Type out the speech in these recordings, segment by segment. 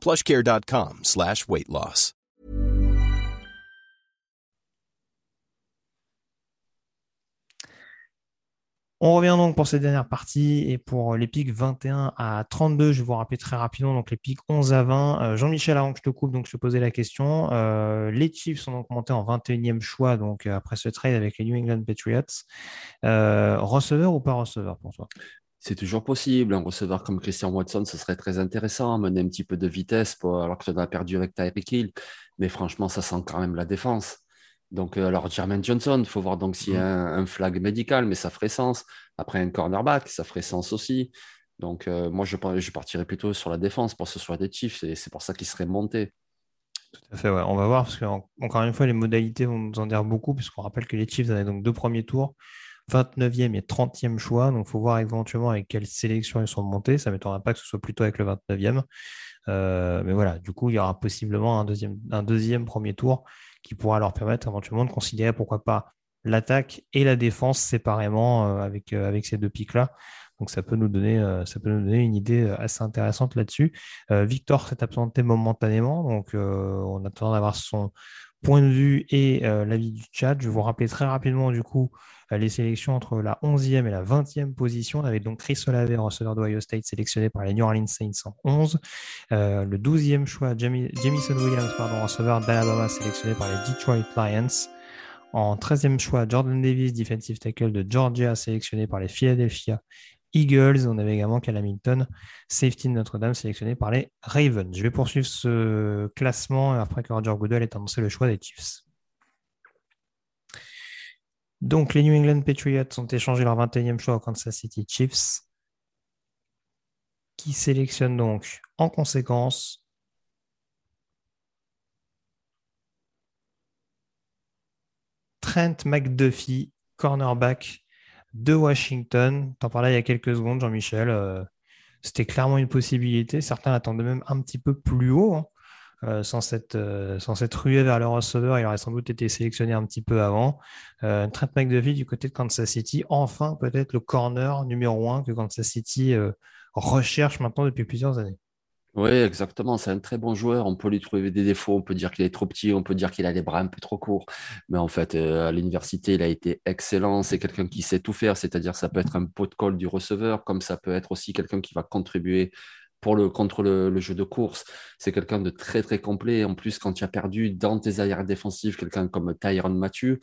plushcare.com slash weight. On revient donc pour cette dernière partie et pour les pics 21 à 32, je vais vous rappeler très rapidement donc les pics 11 à 20. Euh, Jean-Michel, avant que je te coupe, donc je te posais la question. Euh, les Chiefs sont donc montés en 21e choix donc euh, après ce trade avec les New England Patriots. receveur ou pas receveur pour toi? C'est toujours possible. Un receveur comme Christian Watson, ce serait très intéressant, mener un petit peu de vitesse alors que tu as perdu avec Tyreek Hill. Mais franchement, ça sent quand même la défense. Donc, euh, alors, Jermaine Johnson, il faut voir donc s'il y a mm. un, flag médical, mais ça ferait sens. Après, un cornerback, ça ferait sens aussi. Donc, euh, moi, je, je partirais plutôt sur la défense pour que ce soit des Chiefs, et c'est pour ça qu'ils seraient montés. Tout à fait, ouais. On va voir, parce qu'encore une fois, les modalités vont nous en dire beaucoup, puisqu'on rappelle que les Chiefs avaient donc deux premiers tours. 29e et 30e choix. Donc, il faut voir éventuellement avec quelle sélection ils sont montés. Ça ne m'étonnerait pas que ce soit plutôt avec le 29e. Euh, mais voilà, du coup, il y aura possiblement un deuxième, un deuxième premier tour qui pourra leur permettre éventuellement de considérer pourquoi pas l'attaque et la défense séparément euh, avec, euh, avec ces deux pics-là. Donc ça peut nous donner, ça peut nous donner une idée assez intéressante là-dessus. Victor s'est absenté momentanément, donc on attend d'avoir son point de vue et l'avis du chat. Je vais vous rappeler très rapidement du coup les sélections entre la 11e et la 20e position. On avait donc Chris Olave, receveur d'Ohio State, sélectionné par les New Orleans Saints en 11. Euh, le 12e choix, Jamison Williams, pardon, receveur d'Alabama, sélectionné par les Detroit Lions. En 13e choix, Jordan Davis, defensive tackle de Georgia, sélectionné par les Philadelphia Eagles. On avait également Cal Hamilton, safety de Notre-Dame, sélectionné par les Ravens. Je vais poursuivre ce classement après que Roger Goodell ait annoncé le choix des Chiefs. Donc, les New England Patriots ont échangé leur 21e choix au Kansas City Chiefs, qui sélectionnent donc en conséquence Trent McDuffie, cornerback de Washington. T'en parlais il y a quelques secondes, Jean-Michel. Euh, c'était clairement une possibilité. Certains l'attendaient même un petit peu plus haut. Hein. Euh, sans, cette, euh, sans cette ruée vers le receveur, il aurait sans doute été sélectionné un petit peu avant. Euh, Trent McDuffie du côté de Kansas City, enfin peut-être le corner numéro un que Kansas City euh, recherche maintenant depuis plusieurs années. Oui, exactement. C'est un très bon joueur. On peut lui trouver des défauts. On peut dire qu'il est trop petit. On peut dire qu'il a les bras un peu trop courts. Mais en fait, à l'université, il a été excellent. C'est quelqu'un qui sait tout faire. C'est-à-dire, ça peut être un pot de colle du receveur, comme ça peut être aussi quelqu'un qui va contribuer pour le, contre le, jeu de course. C'est quelqu'un de très, très complet. En plus, quand tu as perdu dans tes arrières défensives quelqu'un comme Tyron Mathieu,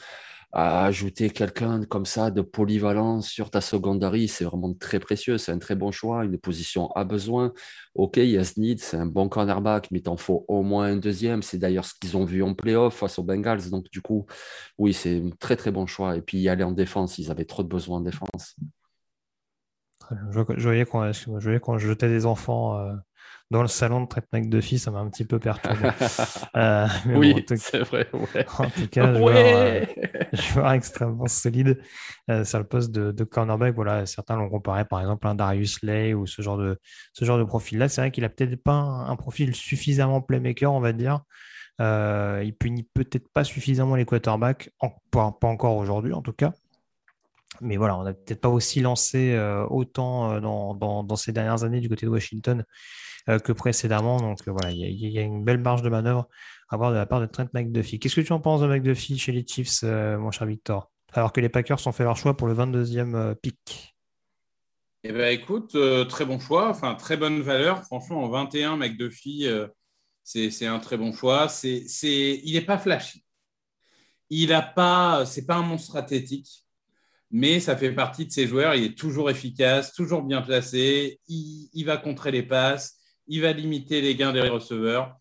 ajouter quelqu'un comme ça de polyvalent sur ta secondary, c'est vraiment très précieux. C'est un très bon choix. Une position à besoin. OK, Yasnid, c'est un bon cornerback, mais t'en faut au moins un deuxième. C'est d'ailleurs ce qu'ils ont vu en playoff face aux Bengals. Donc, du coup, oui, c'est un très, très bon choix. Et puis, aller en défense, ils avaient trop de besoins en défense. Je, voyais qu'on jetait des enfants euh, dans le salon de traitement de filles, ça m'a un petit peu perturbé. Euh, oui, c'est vrai. En tout cas, joueur, joueur extrêmement solide euh, sur le poste de, cornerback. Voilà, certains l'ont comparé par exemple à un Darius Lay ou ce genre de, ce genre de profil-là. C'est vrai qu'il a peut-être pas un, profil suffisamment playmaker, on va dire. il punit peut-être pas suffisamment les quarterbacks, pas, encore aujourd'hui en tout cas. Mais voilà, on n'a peut-être pas aussi lancé euh, autant euh, dans, ces dernières années du côté de Washington euh, que précédemment. Donc voilà, il y, a une belle marge de manœuvre à avoir de la part de Trent McDuffie. Qu'est-ce que tu en penses de McDuffie chez les Chiefs, mon cher Victor? Alors que les Packers ont fait leur choix pour le 22e pick. Eh bien, écoute, très bon choix, enfin très bonne valeur. Franchement, en 21, McDuffie, c'est un très bon choix. C'est, il n'est pas flashy il a pas, c'est pas un monstre athlétique, mais ça fait partie de ses joueurs. Il est toujours efficace, toujours bien placé. Il, va contrer les passes, il va limiter les gains des receveurs.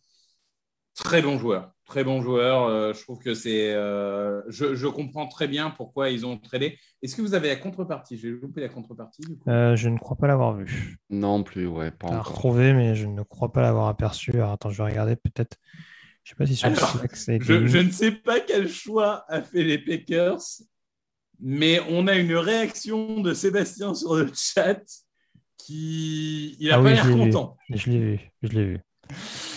Très bon joueur, très bon joueur. Euh, je trouve que c'est, euh, je, comprends très bien pourquoi ils ont tradé. Est-ce que vous avez la contrepartie? J'ai loupé la contrepartie. Euh, je ne crois pas l'avoir vu. Non plus, ouais, pas encore. retrouvé, mais je ne crois pas l'avoir aperçu. Alors, attends, je vais regarder peut-être. Je sais pas si sur je, je, ne sais pas quel choix a fait les Packers, mais on a une réaction de Sébastien sur le chat qui il a ah pas l'air content. Je l'ai vu, je l'ai vu.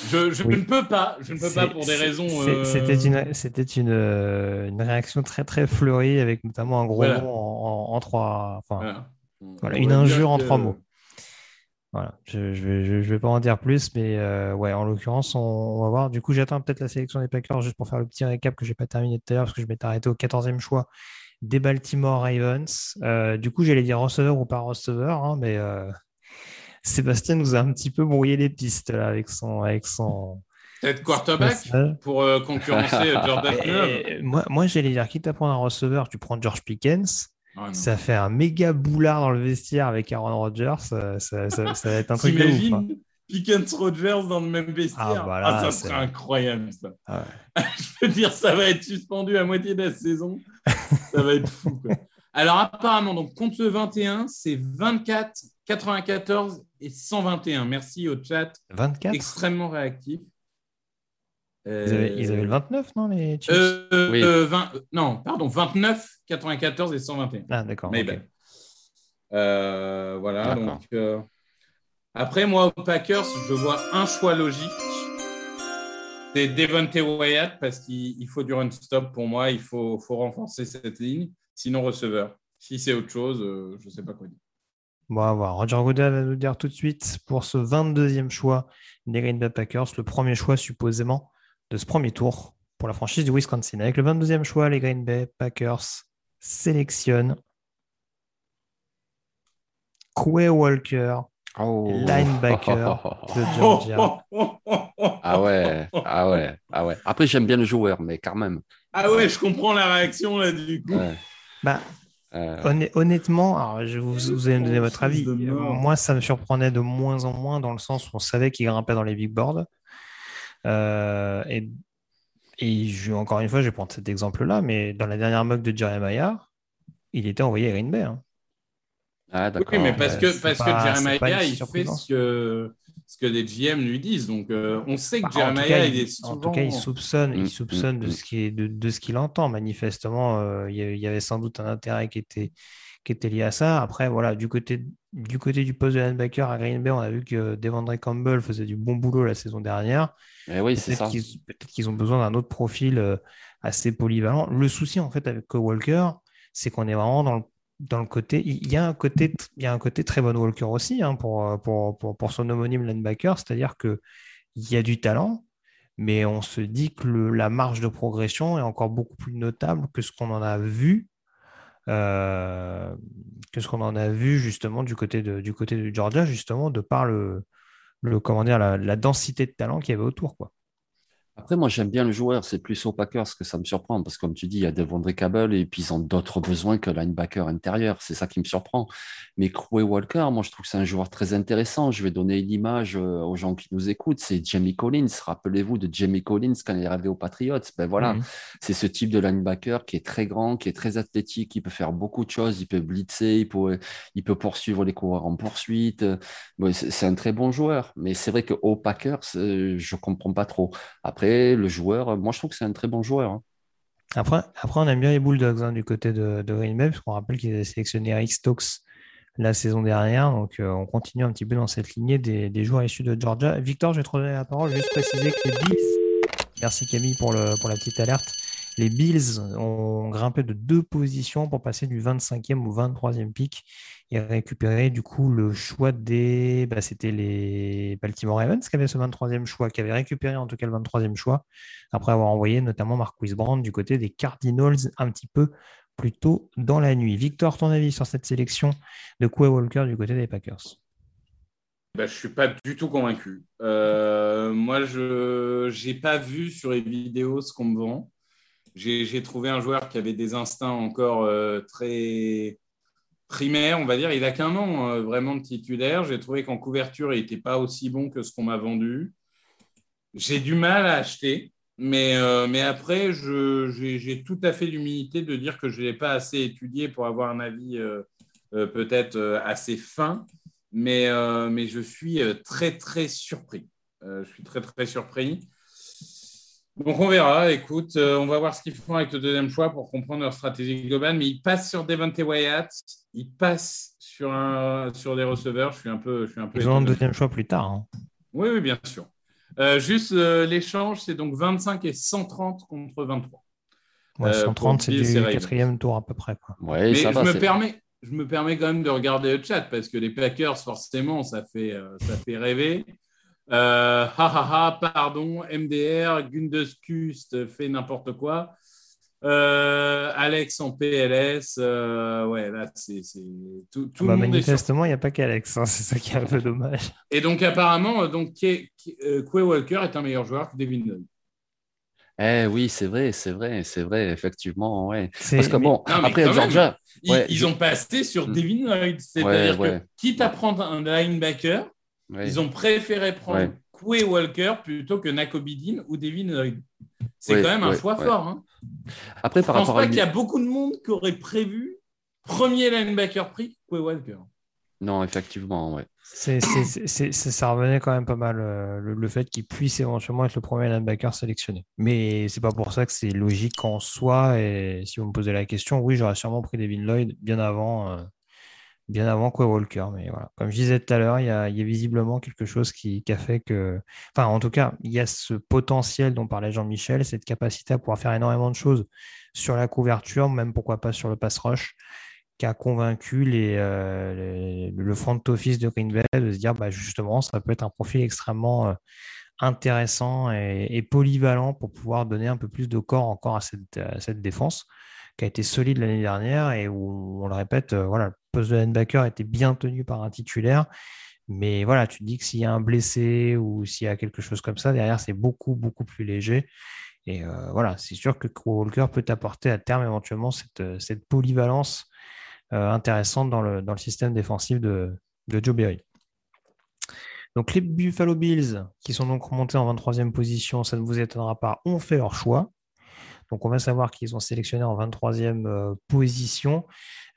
Je, ne peux pas, je ne peux pas pour des raisons. Euh, c'était une, c'était une, euh, une, réaction très très fleurie avec notamment un gros mot en, trois, enfin, voilà. une injure en trois mots. Voilà, je ne vais, je, vais, pas en dire plus, mais euh, ouais, en l'occurrence, on, va voir. Du coup, j'attends peut-être la sélection des Packers juste pour faire le petit récap que je n'ai pas terminé tout à l'heure parce que je m'étais arrêté au 14e choix des Baltimore Ravens. Euh, du coup, j'allais dire receveur ou pas receveur, hein, mais euh, Sébastien nous a un petit peu brouillé les pistes là avec son. Avec son Peut-être quarterback pour concurrencer Jordan Moi, moi j'allais dire, quitte à prendre un receveur, tu prends George Pickens. Ça fait un méga boulard dans le vestiaire avec Aaron Rodgers. Ça, ça, ça, va être un truc de ouf. Hein. Pickens Rodgers dans le même vestiaire? Ah, bah ah ça serait incroyable ça. Ah Je peux dire, ça va être suspendu à moitié de la saison. Ça va être fou. Alors apparemment, donc contre le 21, c'est 24, 94 et 121. Merci au chat. 24 Extrêmement réactif. Ils, avaient, le 29, non les euh, oui. 20, euh, euh, Non, pardon, 29, 94 et 121. Ah, d'accord. Mais ben. voilà, donc. Après, moi, aux Packers, je vois un choix logique. C'est Devontae Wyatt parce qu'il faut du run-stop pour moi. Il faut, renforcer cette ligne. Sinon, receveur. Si c'est autre chose, je ne sais pas quoi dire. Bon, on va voir. Roger Goodell va nous dire tout de suite pour ce 22e choix des Green Bay Packers, le premier choix supposément de ce premier tour pour la franchise du Wisconsin. Avec le 22e choix, les Green Bay Packers sélectionnent Quay Walker, oh. linebacker de Georgia. Ah ouais, ah ouais, ah ouais. Après, j'aime bien le joueur, mais quand même. Ah ouais, je comprends la réaction là du coup. Bah, euh. honnêtement, alors, je vous, vous allez me donner votre avis. Moi, ça me surprenait de moins en moins dans le sens où on savait qu'il grimpait dans les big boards. Euh, et, et je, encore une fois, je vais prendre cet exemple-là, mais dans la dernière mock de Jeremiah, il était envoyé à Green Bay. Hein. Ah, oui, mais parce que, parce que Jeremiah, il fait ce que, ce que les GM lui disent. Donc, euh, on sait que bah, Jeremiah, il, est En tout cas, il soupçonne, il mm, soupçonne mm, de, mm. ce qui est, de, de ce qu'il entend. Manifestement, euh, il y avait sans doute un intérêt qui était, qui était lié à ça. Après, voilà, du côté, du côté du poste de linebacker à Green Bay, on a vu que Devondre Campbell faisait du bon boulot la saison dernière. Eh oui, c'est ça. Peut-être qu'ils ont besoin d'un autre profil euh, assez polyvalent. Le souci, en fait, avec Walker, c'est qu'on est vraiment dans le, dans le côté. Il y, a un côté il très bon Walker aussi hein, pour, pour, pour, son homonyme linebacker, c'est-à-dire qu'il y a du talent, mais on se dit que la marge de progression est encore beaucoup plus notable que ce qu'on en a vu euh, que ce qu'on en a vu justement du côté de, du côté de Georgia, justement, de par le, le comment dire, la, la densité de talent qu'il y avait autour. Quoi. Après, moi, j'aime bien le joueur. C'est plus aux Packers que ça me surprend parce que, comme tu dis, il y a Devondre Cable et puis ils ont d'autres besoins que linebacker intérieur. C'est ça qui me surprend. Mais Crowe Walker, moi, je trouve que c'est un joueur très intéressant. Je vais donner une image euh, aux gens qui nous écoutent. C'est Jamie Collins. Rappelez-vous de Jamie Collins quand il est arrivé aux Patriots. Ben voilà, mhm. c'est ce type de linebacker qui est très grand, qui est très athlétique, qui peut faire beaucoup de choses. Il peut blitzer, il peut, il peut poursuivre les coureurs en poursuite. c'est un très bon joueur. Mais c'est vrai qu'aux Packers, euh, je comprends pas trop. Après, le joueur, moi, je trouve que c'est un très bon joueur. Hein. Après, après, on aime bien les Bulldogs hein, du côté de, Green Bay, parce qu'on rappelle qu'ils avaient sélectionné Eric Stokes la saison dernière. Donc, euh, on continue un petit peu dans cette lignée des, des, joueurs issus de Georgia. Victor, je vais te redonner la parole. Juste préciser que les Bills, merci Camille pour, le, pour la petite alerte. Les Bills ont grimpé de deux positions pour passer du 25e au 23e pic et récupérer du coup le choix des. Bah, C'était les Baltimore Ravens qui avaient ce 23e choix, qui avaient récupéré en tout cas le 23e choix, après avoir envoyé notamment Marquis Brand du côté des Cardinals un petit peu plus tôt dans la nuit. Victor, ton avis sur cette sélection de Quay Walker du côté des Packers? Bah, je ne suis pas du tout convaincu. Euh, moi, je n'ai pas vu sur les vidéos ce qu'on me vend. J'ai trouvé un joueur qui avait des instincts encore euh, très primaires, on va dire. Il n'a qu'un an euh, vraiment de titulaire. J'ai trouvé qu'en couverture, il n'était pas aussi bon que ce qu'on m'a vendu. J'ai du mal à acheter. Mais, euh, mais après, j'ai tout à fait l'humilité de dire que je ne l'ai pas assez étudié pour avoir un avis peut-être assez fin. Mais, mais je suis très, très surpris. je suis très, très surpris. Donc on verra, écoute, euh, on va voir ce qu'ils font avec le deuxième choix pour comprendre leur stratégie globale, mais ils passent sur Devante Wyatt, ils passent sur, un, sur des receveurs, je suis un peu... Je suis un peu ils ont un deuxième choix plus tard. Hein. Oui, oui, bien sûr. Euh, juste euh, l'échange, c'est donc 25 et 130 contre 23. Ouais, 130, c'est du quatrième tour à peu près. Quoi. mais je, me permets, je me permets quand même de regarder le chat parce que les Packers, forcément, ça fait, ça fait rêver. Euh, ha ha ha, pardon, MDR, Gundeskust fait n'importe quoi. Euh, Alex en PLS, euh, ouais, là, c'est. Tout, tout bah, manifestement, il n'y a pas qu'Alex, hein, c'est ça qui est un peu dommage. Et donc, apparemment, donc, Quay Walker est un meilleur joueur que Devin Dunn. Eh oui, c'est vrai, c'est vrai, c'est vrai, effectivement, ouais. Parce que bon, après Georgia, ils, ont passé sur mm. Devin Lloyd, c'est-à-dire que quitte à prendre un linebacker, ils ont préféré prendre ouais. Walker plutôt que Nakobidin ou Devin Lloyd. C'est quand même un choix fort. Hein. Après, par Je pense pas qu'il y a beaucoup de monde qui aurait prévu premier linebacker pris Quay Walker. Non, effectivement, ouais. C'est, ça revenait quand même pas mal euh, le, fait qu'il puisse éventuellement être le premier linebacker sélectionné. Mais c'est pas pour ça que c'est logique en soi. Et si vous me posez la question, oui, j'aurais sûrement pris Devin Lloyd bien avant, euh, bien avant quoi Walker. Mais voilà, comme je disais tout à l'heure, il y a, visiblement quelque chose qui, a fait que. Enfin, en tout cas, il y a ce potentiel dont parlait Jean-Michel, cette capacité à pouvoir faire énormément de choses sur la couverture, même pourquoi pas sur le pass rush, qui a convaincu euh, le front office de Green Bay de se dire bah, justement, ça peut être un profil extrêmement. Euh, intéressant et, polyvalent pour pouvoir donner un peu plus de corps encore à cette défense qui a été solide l'année dernière et où, on le répète, euh, voilà, poste de linebacker était bien tenu par un titulaire. Mais voilà, tu te dis que s'il y a un blessé ou s'il y a quelque chose comme ça, derrière, c'est beaucoup, beaucoup plus léger. Et euh, voilà, c'est sûr que Walker peut apporter à terme éventuellement cette, euh, polyvalence intéressante dans le, système défensif de, de Joe Berry. Donc les Buffalo Bills, qui sont donc remontés en 23e position, ça ne vous étonnera pas, ont fait leur choix. Donc, on va savoir qu'ils ont sélectionné en 23e euh, position.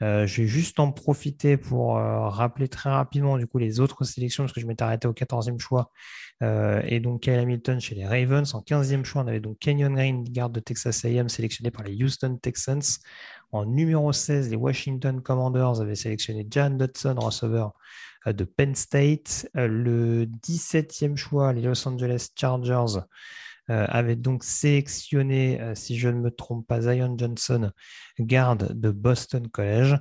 Euh, je vais juste en profiter pour euh, rappeler très rapidement du coup les autres sélections parce que je m'étais arrêté au 14e choix. et donc Kyle Hamilton chez les Ravens. En 15e choix, on avait donc Kenyon Green, garde de Texas AM, sélectionné par les Houston Texans. En numéro 16, les Washington Commanders avaient sélectionné Jan Dodson, receveur de Penn State. Le 17e choix, les Los Angeles Chargers avait donc sélectionné, euh, si je ne me trompe pas, Zion Johnson, garde de Boston College.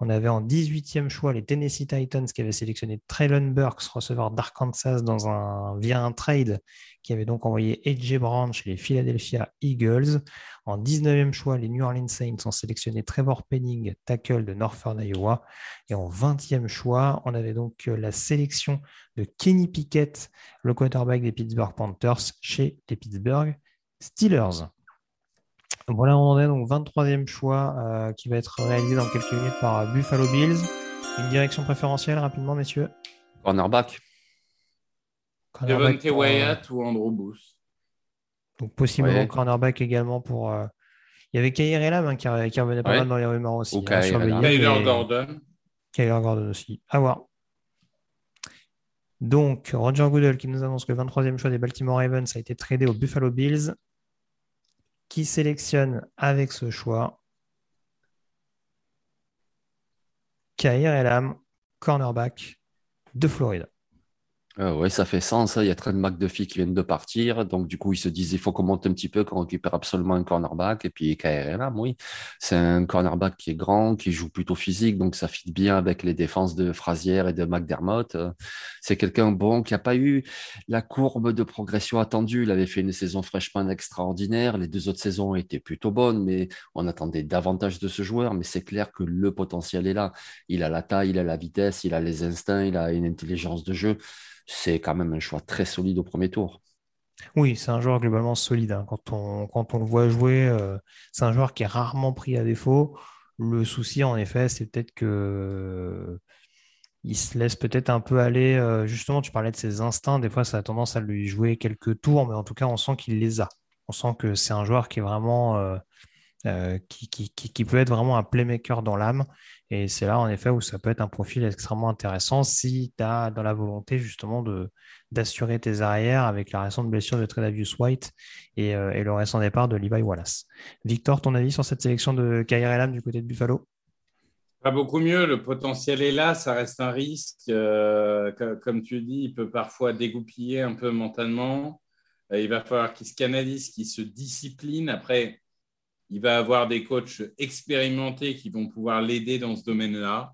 On avait en 18e choix les Tennessee Titans qui avaient sélectionné Traylon Burks, receveur d'Arkansas, dans un, via un trade qui avait donc envoyé AJ Brown chez les Philadelphia Eagles. En 19e choix, les New Orleans Saints ont sélectionné Trevor Penning, tackle de Northern Iowa. Et en 20e choix, on avait donc euh, la sélection de Kenny Pickett, le quarterback des Pittsburgh Panthers, chez les Pittsburgh Steelers. Voilà, on est donc 23e choix euh, qui va être réalisé dans quelques minutes par Buffalo Bills. Une direction préférentielle rapidement, messieurs? Cornerback. Devante Wyatt ou Andrew Booth. Donc possiblement cornerback également pour. Euh, il y avait Kair Elam hein, qui, revenait pas mal dans les rumeurs aussi. Ou hein, Gordon. Kyler Gordon aussi. À voir. Donc, Roger Goodell qui nous annonce que le 23e choix des Baltimore Ravens a été tradé aux Buffalo Bills qui sélectionne avec ce choix? Kair Elam, cornerback de Floride. Euh, oui, ça fait sens. Hein. Il y a Trent McDuffie qui viennent de partir. Donc, du coup, ils se disent il faut qu'on monte un petit peu, qu'on récupère absolument un cornerback. Et puis, KRLM, oui, c'est un cornerback qui est grand, qui joue plutôt physique. Donc, ça fit bien avec les défenses de Frazier et de McDermott. C'est quelqu'un bon qui n'a pas eu la courbe de progression attendue. Il avait fait une saison freshman extraordinaire. Les deux autres saisons été plutôt bonnes, mais on attendait davantage de ce joueur. Mais c'est clair que le potentiel est là. Il a la taille, il a la vitesse, il a les instincts, il a une intelligence de jeu c'est quand même un choix très solide au premier tour. Oui, c'est un joueur globalement solide. hein. Quand on, le voit jouer, euh, c'est un joueur qui est rarement pris à défaut. Le souci, en effet, c'est peut-être que il se laisse peut-être un peu aller. euh, justement, tu parlais de ses instincts. Des fois, ça a tendance à lui jouer quelques tours, mais en tout cas, on sent qu'il les a. On sent que c'est un joueur qui est vraiment, euh, euh, qui peut être vraiment un playmaker dans l'âme. Et c'est là, en effet, où ça peut être un profil extrêmement intéressant si tu as dans la volonté, justement, d'assurer tes arrières avec la récente blessure de Tredavious White et, euh, et le récent départ de Levi Wallace. Victor, ton avis sur cette sélection de Kyrie du côté de Buffalo? Pas beaucoup mieux, le potentiel est là, ça reste un risque. Euh, co- comme tu dis, il peut parfois dégoupiller un peu mentalement. Euh, il va falloir qu'il se canalise, qu'il se discipline. Après, il va avoir des coachs expérimentés qui vont pouvoir l'aider dans ce domaine-là.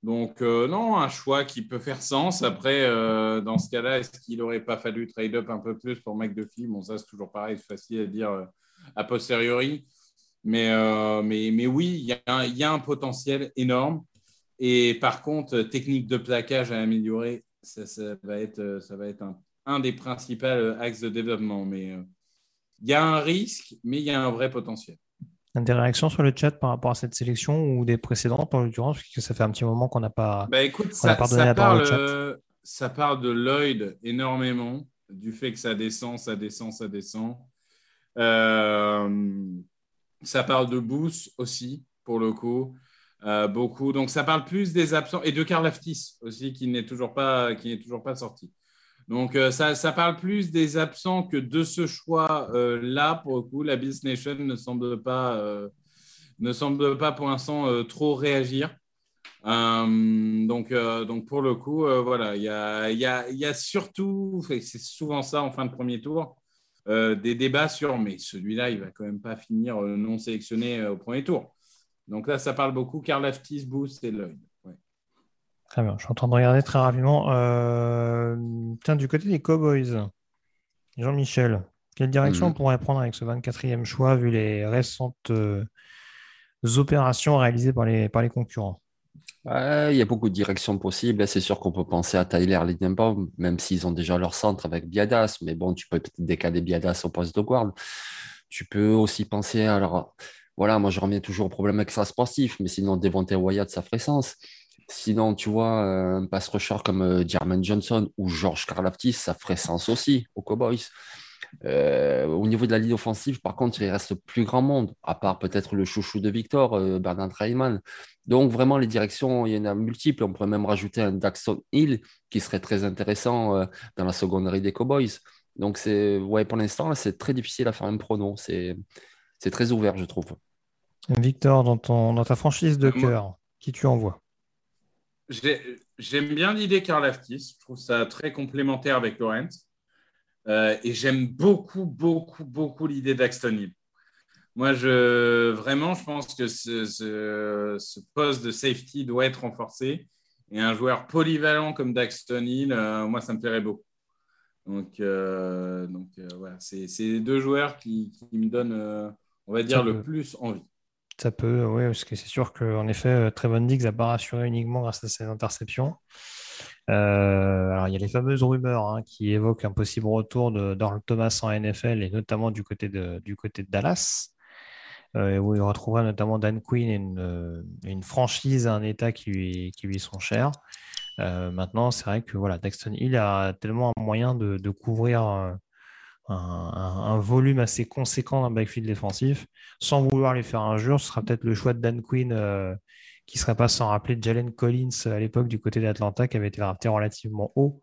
Donc, euh, non, un choix qui peut faire sens. Après, euh, dans ce cas-là, est-ce qu'il n'aurait pas fallu trade up un peu plus pour McDuffie Bon, ça, c'est toujours pareil, c'est facile à dire euh, a posteriori. Mais, mais, mais oui, il y, a un- potentiel énorme. Et par contre, technique de plaquage à améliorer, ça, va être, ça va être un, un des principaux axes de développement. Mais il y a un risque, mais il y a un vrai potentiel. Des réactions sur le chat par rapport à cette sélection ou des précédentes en l'occurrence, puisque ça fait un petit moment qu'on n'a pas. Bah écoute, ça, ça parle, au chat. euh, ça parle de Lloyd énormément, du fait que ça descend, ça descend, ça descend. Euh, ça parle de Booth aussi, pour le coup. Euh, beaucoup. Donc ça parle plus des absents et de Karl Aftis aussi, qui n'est toujours pas, qui n'est toujours pas sorti. Donc euh, ça, parle plus des absents que de ce choix-là. pour le coup, la Beast Nation ne semble pas, euh, ne semble pas pour l'instant euh, trop réagir. Euh, donc, euh, pour le coup, euh, voilà, il y a, surtout, c'est souvent ça en fin de premier tour, euh, des débats sur, mais celui-là, il va quand même pas finir euh, non sélectionné euh, au premier tour. Donc là, ça parle beaucoup. Karl Aftis, Booth et Lloyd. Très bien, je suis en train de regarder très rapidement. Euh, Tiens, du côté des Cowboys, Jean-Michel, quelle direction Mhm. on pourrait prendre avec ce 24e choix vu les récentes euh, opérations réalisées par les, par les concurrents? Ouais, il y a beaucoup de directions possibles. C'est sûr qu'on peut penser à Tyler Lindenbaum, même s'ils ont déjà leur centre avec Biadas. Mais bon, tu peux peut-être décaler Biadas au poste de guard. Tu peux aussi penser, alors voilà, moi je reviens toujours au problème extra-sportif, mais sinon Devontae Wyatt, ça ferait sens. Sinon, tu vois, euh, un pass rusher comme euh, Jermaine Johnson ou George Karlaftis, ça ferait sens aussi aux Cowboys. Euh, au niveau de la ligne offensive, par contre, il reste plus grand monde, à part peut-être le chouchou de Victor, euh, Bernard Reimann. Donc, vraiment, les directions, il y en a multiples. On pourrait même rajouter un Daxton Hill qui serait très intéressant euh, dans la seconderie des Cowboys. Donc, c'est, ouais, pour l'instant, c'est très difficile à faire un pronom. C'est, c'est très ouvert, je trouve. Victor, dans, ton, dans ta franchise de Euh, moi- cœur, qui tu envoies? J'ai- J'aime bien l'idée Karl Aftis. Je trouve ça très complémentaire avec Lawrence. Euh, et j'aime beaucoup, beaucoup, beaucoup l'idée d'Axton Hill. Moi, je, vraiment, je pense que ce, ce- ce poste de safety doit être renforcé. Et un joueur polyvalent comme Daxton Hill, euh, moi, ça me plairait beaucoup. Donc, euh, donc euh, voilà, c'est les deux joueurs qui, qui me donnent, on va dire, le plus envie. Ça peut, oui, parce que c'est sûr qu'en effet, euh, Trevon Diggs n'a pas rassuré uniquement grâce à ses interceptions. Euh, alors, il y a les fameuses rumeurs hein, qui évoquent un possible retour de Thomas en NFL et notamment du côté de, du côté de Dallas, euh, où il retrouvera notamment Dan Quinn et une, euh, franchise à un état qui lui, qui lui sont chers. Euh, maintenant, c'est vrai que voilà, Daxton Hill a tellement un moyen de, couvrir euh, un, volume assez conséquent d'un backfield défensif. Sans vouloir lui faire injure, ce sera peut-être le choix de Dan Quinn euh, qui serait pas sans rappeler Jalen Collins à l'époque du côté d'Atlanta qui avait été drafté relativement haut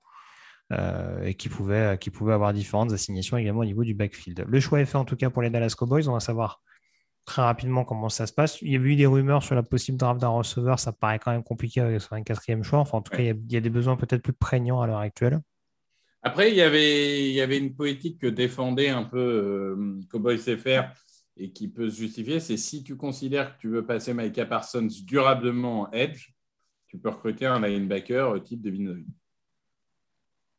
euh, et qui pouvait, qui pouvait avoir différentes assignations également au niveau du backfield. Le choix est fait en tout cas pour les Dallas Cowboys. On va savoir très rapidement comment ça se passe. Il y a eu des rumeurs sur la possible draft d'un receveur. Ça paraît quand même compliqué avec ce 24e choix. Enfin, en tout cas, il y a, il y a des besoins peut-être plus prégnants à l'heure actuelle. Après, il y avait, il y avait une politique que défendait un peu euh, Cowboys FR et qui peut se justifier, c'est si tu considères que tu veux passer Micah Parsons durablement en edge, tu peux recruter un linebacker type Devin Lloyd.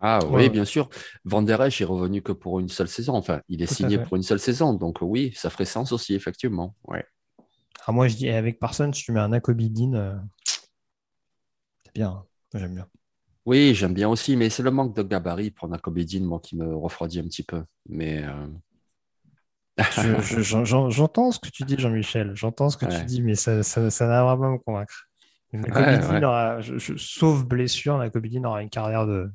Ah oui, ouais. bien sûr. Van Der Esch est revenu que pour une seule saison. Enfin, il est Tout signé pour une seule saison. Donc oui, ça ferait sens aussi, effectivement. Ouais. Ah, moi, je dis avec Parsons, tu mets un Dean. euh, C'est bien. hein. Moi, J'aime bien. Oui, j'aime bien aussi, mais c'est le manque de gabarit pour Nakobe Dean, moi, qui me refroidit un petit peu. Mais euh, Je- je- j'en- J'entends ce que tu dis, Jean-Michel. J'entends ce que tu dis, mais ça, ça, ça n'arrivera pas à me convaincre. ouais, aura, je- je- sauf blessure, Nakobe Dean aura une carrière de,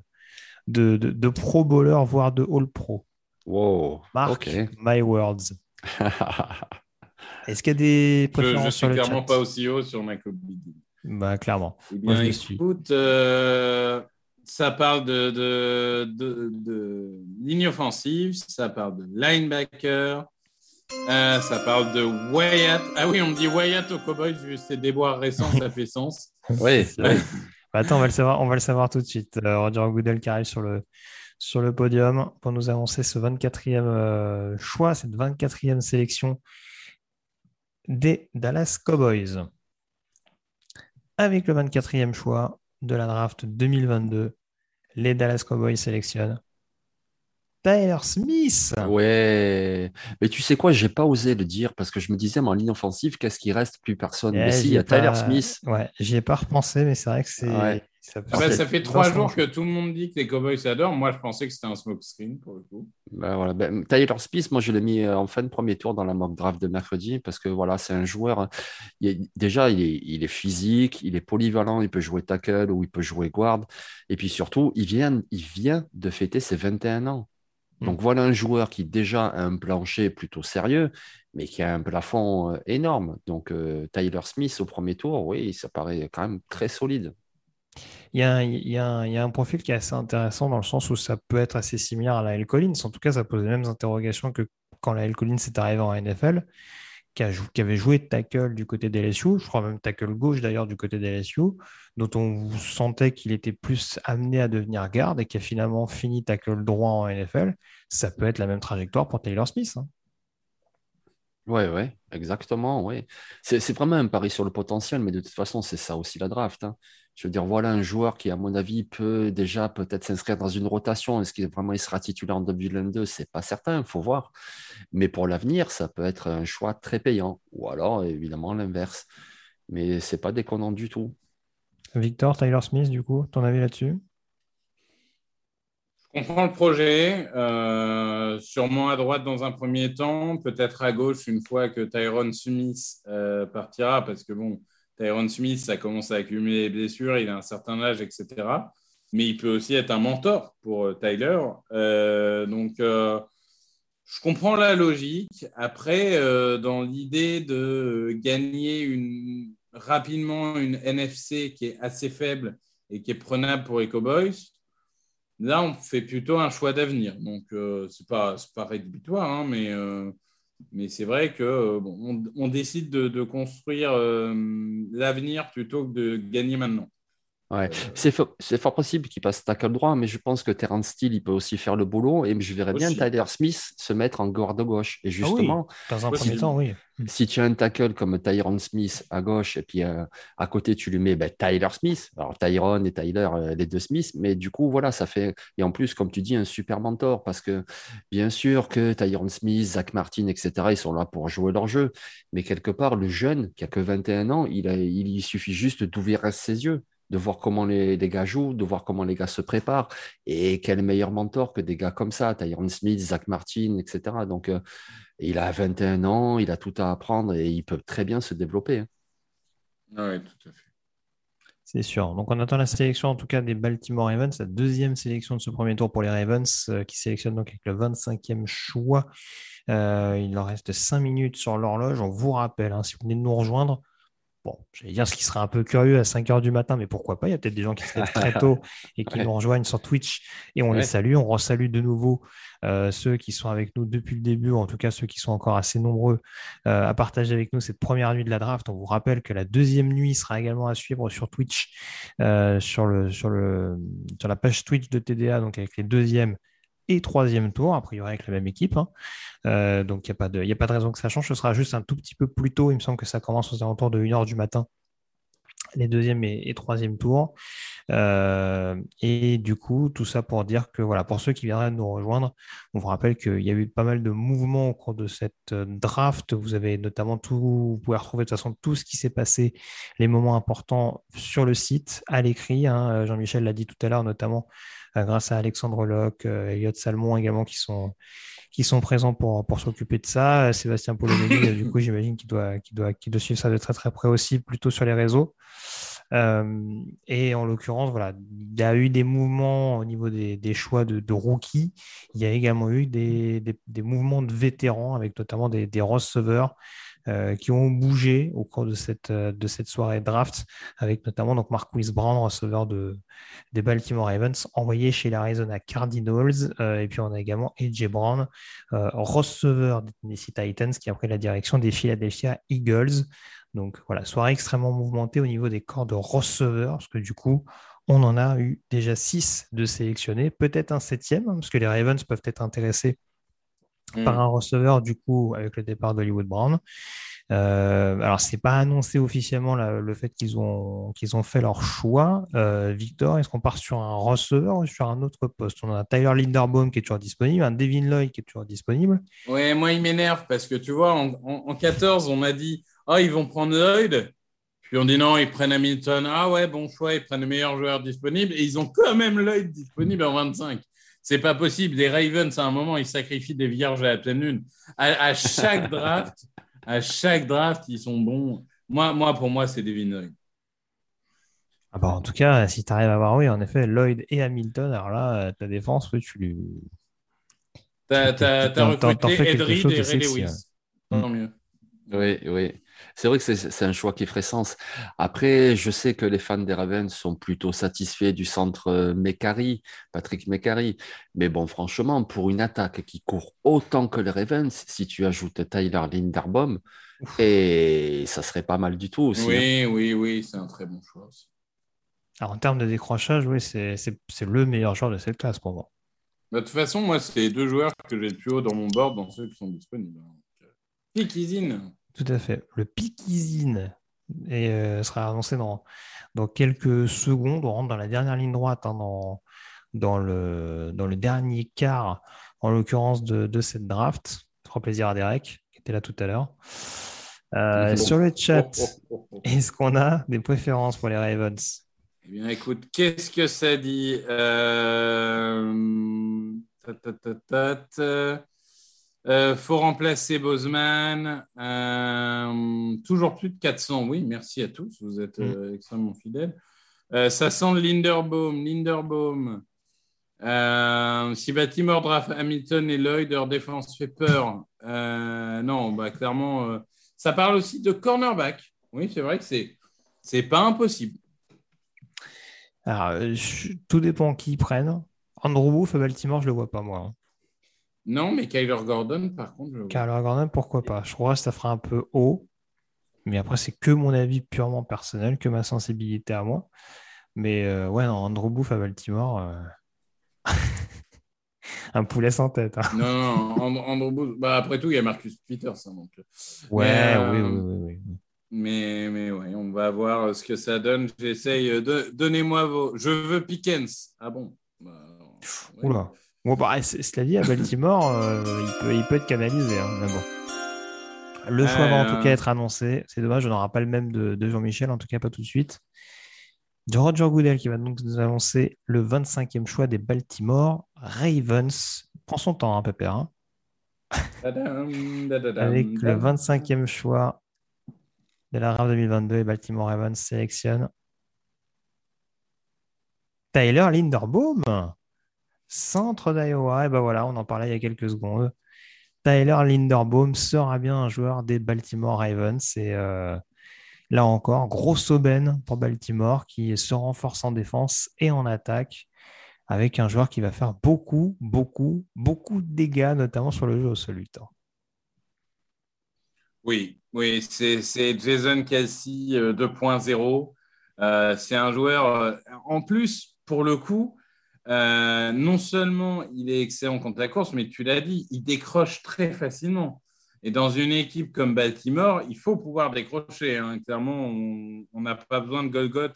de, de, de pro bowler, voire de all pro. Wow, Mark ok. my words. Est-ce qu'il y a des Je, je préférences suis sur le clairement chat? pas aussi haut sur Nakobe Dean. Bah, clairement. Eh Moi, je écoute, euh, ça parle de, de, de, de ligne offensive, ça parle de linebacker, euh, ça parle de Wyatt. Ah oui, on me dit Wyatt au Cowboys, vu ses déboires récents, ça fait sens. Oui, C'est vrai. Bah, attends, on va le savoir, on va le savoir tout de suite. Euh, Roger Goodell qui arrive sur le, sur le podium pour nous annoncer ce 24e euh, choix, cette 24e sélection des Dallas Cowboys. Avec le 24e choix de la draft 2022, les Dallas Cowboys sélectionnent Tyler Smith. ouais. Mais tu sais quoi, j'ai pas osé le dire parce que je me disais, mais en ligne offensive, qu'est-ce qui reste? Plus personne. Eh, Mais si, j'y il y a Tyler. Smith. Ouais, j'y ai pas repensé, mais c'est vrai que c'est. Ouais. Ça, Ah bah, ça fait trois jours que tout le monde dit que les Cowboys adorent. Moi, je pensais que c'était un smoke screen pour le coup. Ben voilà. Ben, Tyler Smith, moi, je l'ai mis euh, en fin de premier tour dans la mock draft de mercredi parce que voilà, c'est un joueur. il est- déjà, il est, il est physique, il est polyvalent, il peut jouer tackle ou il peut jouer guard. Et puis surtout, il vient, il vient de fêter ses 21 ans. Donc voilà un joueur qui déjà a un plancher plutôt sérieux, mais qui a un plafond euh, énorme. Donc euh, Tyler Smith au premier tour, oui, ça paraît quand même très solide. Il y a un, profil qui est assez intéressant dans le sens où ça peut être assez similaire à la L. Collins. En tout cas, ça pose les mêmes interrogations que quand la L. Collins est arrivée en NFL, qui, avait joué tackle du côté des LSU, je crois même tackle gauche d'ailleurs du côté des LSU, dont on sentait qu'il était plus amené à devenir garde et qui a finalement fini tackle droit en NFL. Ça peut être la même trajectoire pour Taylor Smith. hein. Ouais, ouais, exactement, ouais. C'est c'est vraiment un pari sur le potentiel, mais de toute façon, c'est ça aussi la draft. hein. Je veux dire, voilà un joueur qui, à mon avis, peut déjà peut-être s'inscrire dans une rotation. Est-ce qu'il vraiment il sera titulaire en 2022? C'est pas certain, il faut voir. Mais pour l'avenir, ça peut être un choix très payant. Ou alors, évidemment, l'inverse. Mais c'est pas déconnant du tout. Victor, Tyler Smith, du coup, ton avis là-dessus? Je comprends le projet, euh, sûrement à droite dans un premier temps, peut-être à gauche une fois que Tyron Smith euh, partira, parce que bon, Tyron Smith, ça commence à accumuler les blessures, il a un certain âge, etc. Mais il peut aussi être un mentor pour euh, Tyler. Euh, donc, euh, je comprends la logique. Après, dans l'idée de gagner rapidement une NFC qui est assez faible et qui est prenable pour les Cowboys, Là, on fait plutôt un choix d'avenir. Donc, ce n'est pas, rédhibitoire, hein, mais, mais c'est vrai que euh, on, décide de, de construire euh, l'avenir plutôt que de gagner maintenant. Ouais, Euh, c'est fo- c'est fort possible qu'il passe tackle droit, mais je pense que Terrence Steele, il peut aussi faire le boulot. Et je verrais bien. Tyler Smith se mettre en garde gauche. Et justement, Dans un Ouais, premier c'est- temps, oui. si tu as un tackle comme Tyron Smith à gauche, et puis euh, à côté, tu lui mets ben, Tyler Smith. Alors, Tyron et Tyler, euh, les deux Smith. Mais du coup, voilà, ça fait. Et en plus, comme tu dis, un super mentor. Parce que bien sûr que Tyron Smith, Zach Martin, etc., ils sont là pour jouer leur jeu. Mais quelque part, le jeune qui a que 21 ans, il, a, il, il suffit juste d'ouvrir ses yeux de voir comment les, les, gars jouent, de voir comment les gars se préparent. Et quel meilleur mentor que des gars comme ça, Tyron Smith, Zach Martin, etc. Donc, euh, il a 21 ans, il a tout à apprendre et il peut très bien se développer. hein. Oui, tout à fait. C'est sûr. Donc, on attend la sélection, en tout cas, des Baltimore Ravens, la deuxième sélection de ce premier tour pour les Ravens, euh, qui sélectionnent donc avec le 25e choix. Euh, il leur reste 5 minutes sur l'horloge. On vous rappelle, hein, si vous venez de nous rejoindre, Bon, j'allais dire ce qui serait un peu curieux à 5 heures du matin, mais pourquoi pas? Il y a peut-être des gens qui se lèvent très tôt et qui Ouais. nous rejoignent sur Twitch et on les salue. On resalue de nouveau euh, ceux qui sont avec nous depuis le début, ou en tout cas ceux qui sont encore assez nombreux euh, à partager avec nous cette première nuit de la draft. On vous rappelle que la deuxième nuit sera également à suivre sur Twitch, euh, sur, le, sur, le, sur la page Twitch de TDA, donc avec les deuxième et troisième tour, a priori avec la même équipe. hein. Euh, donc il n'y a, pas de- y a pas de raison que ça change. Ce sera juste un tout petit peu plus tôt. Il me semble que ça commence aux alentours de 1h du matin les deuxième et, troisième tours. Euh, et du coup, tout ça pour dire que voilà, pour ceux qui viendraient nous rejoindre, on vous rappelle qu'il y a eu pas mal de mouvements au cours de cette euh, draft. Vous avez notamment tout, vous pouvez retrouver de toute façon tout ce qui s'est passé, les moments importants sur le site, à l'écrit. Hein. Jean-Michel l'a dit tout à l'heure, notamment grâce à Alexandre Locke, Elliot Salmon également qui sont présents pour, s'occuper de ça. Sébastien Polonelli, du coup, j'imagine qu'il doit, doit, doit suivre ça de très très près aussi, plutôt sur les réseaux. Euh, et en l'occurrence, voilà, il y a eu des mouvements au niveau des, choix de, rookies. Il y a également eu des, mouvements de vétérans avec notamment des, receveurs euh, qui ont bougé au cours de cette, euh, de cette soirée draft, avec notamment donc Marquise Brown, receveur de, des Baltimore Ravens, envoyé chez l'Arizona Cardinals. et puis on a également AJ Brown, receveur des Tennessee Titans, qui a pris la direction des Philadelphia Eagles. Donc voilà, soirée extrêmement mouvementée au niveau des corps de receveurs, parce que du coup, on en a eu déjà six de sélectionnés, peut-être un septième, hein, parce que les Ravens peuvent être intéressés par mm. un receveur, du coup, avec le départ d'Hollywood Brown. Euh, alors, ce n'est pas annoncé officiellement le fait qu'ils ont, qu'ils ont fait leur choix. Euh, Victor, est-ce qu'on part sur un receveur ou sur un autre poste? On a Tyler Linderbaum qui est toujours disponible, un Devin Lloyd qui est toujours disponible. Ouais, moi, il m'énerve parce que tu vois, en, en 14, on m'a dit ah, ils vont prendre Lloyd. Puis on dit non, ils prennent Hamilton. Ah ouais, bon choix, ils prennent le meilleur joueur disponible. Et ils ont quand même Lloyd disponible en 25. C'est pas possible. Les Ravens, à un moment, ils sacrifient des vierges à la pleine lune. À, chaque draft, à chaque draft, ils sont bons. Moi, moi pour moi, c'est Devin Lloyd. Ah bah, en tout cas, si tu arrives à avoir, oui, en effet, Lloyd et Hamilton, alors là, ta défense, tu lui. Tu as, recruté Edrid et Ray Lewis. Tant mieux. Oui, oui. C'est vrai que c'est un choix qui ferait sens. Après, je sais que les fans des Ravens sont plutôt satisfaits du centre euh, Mekari, Patrick Mekari. Mais bon, franchement, pour une attaque qui court autant que les Ravens, si tu ajoutes Tyler Linderbaum, et ça serait pas mal du tout aussi. Oui, hein. oui, oui, c'est un très bon choix aussi. Alors, en termes de décrochage, oui, c'est le meilleur joueur de cette classe pour moi. Bah, de toute façon, moi, c'est les deux joueurs que j'ai le plus haut dans mon board, dans ceux qui sont disponibles. Pick tout à fait. Le Pikizine euh, sera annoncé dans, dans quelques secondes. On rentre dans la dernière ligne droite, hein, dans, dans, le, dans le dernier quart, en l'occurrence de, cette draft. Trop plaisir à Derek, qui était là tout à l'heure. Euh, sur le chat, est-ce qu'on a des préférences pour les Ravens? Eh bien, écoute, qu'est-ce que ça dit? Euh... Euh, faut remplacer Bozeman. Euh, toujours plus de 400. Oui, merci à tous. Vous êtes mm. euh, extrêmement fidèles. ça sent le Linderbaum. Linderbaum. si Baltimore draft Hamilton et Lloyd, leur défense fait peur. non, bah, clairement, ça parle aussi de cornerback. Oui, c'est vrai que c'est c'est pas impossible. Alors, tout dépend qui ils prennent. Andrew Wolf à Baltimore, je le vois pas moi. Non, mais Kyler Gordon, par contre. Kyler Gordon, pourquoi pas? Je crois que ça fera un peu haut. Mais après, c'est que mon avis purement personnel, que ma sensibilité à moi. Mais euh, ouais, non, Andrew Booth à Baltimore. Euh, un poulet sans tête. Hein. Non, non, Andrew Booth. Bah, après tout, il y a Marcus Peters. Hein, donc... Euh. Ouais, oui, oui, oui, oui. Mais, mais ouais, on va voir ce que ça donne. J'essaye. De... Donnez-moi vos. Je veux Pickens. Ah bon bah, Oula. Bon, bah, cela dit, à Baltimore, euh, il, peut, être canalisé. Hein, Le choix va en tout cas euh. être annoncé. C'est dommage, on n'aura pas le même de, Jean-Michel, en tout cas pas tout de suite. De Roger Goodell qui va donc nous annoncer le 25e choix des Baltimore Ravens. Prends son temps, hein, Pépère. Hein. Avec le 25e choix de la RAV 2022, et Baltimore Ravens sélectionne Tyler Linderbaum. Centre d'Iowa, et ben voilà, on en parlait il y a quelques secondes. Tyler Linderbaum sera bien un joueur des Baltimore Ravens. Et euh, là encore, grosse aubaine pour Baltimore qui se renforce en défense et en attaque avec un joueur qui va faire beaucoup, beaucoup, beaucoup de dégâts, notamment sur le jeu au sol Oui, oui, c'est Jason Kelsey 2.0. Euh, euh, c'est un joueur, en plus, pour le coup, euh, non seulement il est excellent contre la course, mais tu l'as dit, il décroche très facilement. Et dans une équipe comme Baltimore, il faut pouvoir décrocher. Hein. Clairement, on n'a pas besoin de Golgot,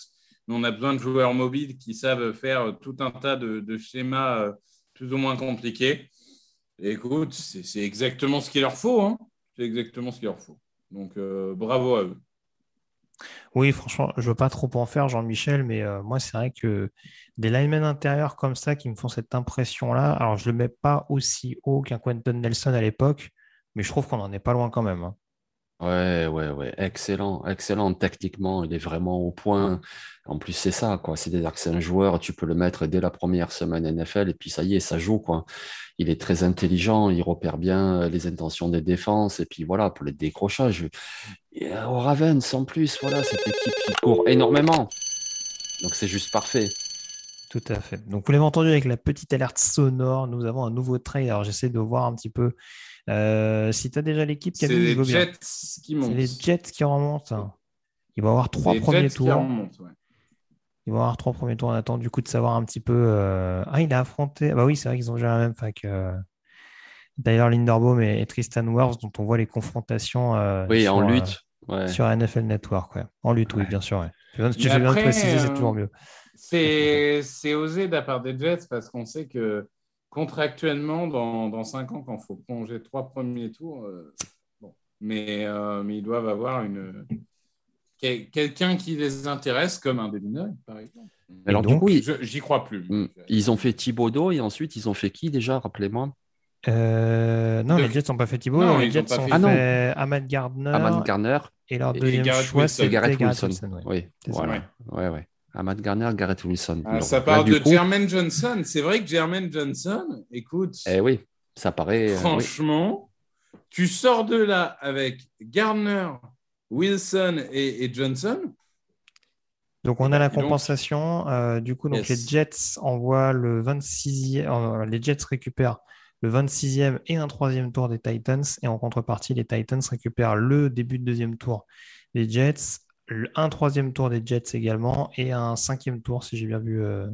mais on a besoin de joueurs mobiles qui savent faire tout un tas de, schémas euh, plus ou moins compliqués. écoute, c'est exactement ce qu'il leur faut. Hein. C'est exactement ce qu'il leur faut. Donc, euh, bravo à eux. Oui, franchement, je ne veux pas trop en faire, Jean-Michel, mais euh, moi, c'est vrai que des linemen intérieurs comme ça qui me font cette impression-là, alors je ne le mets pas aussi haut qu'un Quentin Nelson à l'époque, mais je trouve qu'on n'en est pas loin quand même. Hein. Ouais, ouais, ouais, excellent, excellent. Techniquement, il est vraiment au point. En plus, c'est ça, quoi. C'est-à-dire que c'est un joueur, tu peux le mettre dès la première semaine NFL et puis ça y est, ça joue, quoi. Il est très intelligent, il repère bien les intentions des défenses et puis voilà, pour les décrochages. Euh, au Ravens, en plus, voilà, cette équipe qui court énormément. Donc c'est juste parfait. Tout à fait. Donc vous l'avez entendu avec la petite alerte sonore, nous avons un nouveau trade. Alors j'essaie de voir un petit peu euh, si tu as déjà l'équipe qui C'est les Jets qui montent. C'est les Jets qui remontent. Il va avoir trois premiers tours. Il va avoir trois premiers tours. On attend du coup de savoir un petit peu. Euh, ah, il a affronté. Ah bah oui, c'est vrai qu'ils ont joué la même fac. Euh... D'ailleurs, Linderbaum et, Tristan Wars, dont on voit les confrontations. Euh, oui, en lutte. Sur NFL Network. En lutte, oui, bien sûr. Tu fais bien de préciser, c'est toujours mieux. C'est osé de la part des Jets parce qu'on sait que contractuellement, dans, dans cinq ans, quand il faut prolonger trois premiers tours, euh, mais, euh, mais ils doivent avoir une, quelqu'un qui les intéresse, comme un Devin par exemple. Alors, du coup, j'y crois plus. Hmm. Ils ont fait Thibaudot et ensuite, ils ont fait qui déjà Rappelez-moi? Euh, non, les Jets n'ont pas fait Thibaudot. les Jets ont fait, ah Ahmad Gardner. Ahmad Gardner. Et leur deuxième choix, c'est Garrett Wilson. oui, voilà. Ouais, ouais. Ahmad Garner, Garrett Wilson. Ah, ça parle de Jermaine Johnson. C'est vrai que Jermaine Johnson, écoute. Eh oui, ça paraît. Euh, franchement, tu sors de là avec Garner, Wilson et, Johnson. Donc on a la compensation. Euh, du coup, donc les Jets envoient le 26e. Euh, les Jets récupèrent le 26e et un troisième tour des Titans. Et en contrepartie, les Titans récupèrent le début de deuxième tour des Jets un troisième tour des Jets également et un cinquième tour si j'ai bien vu, euh,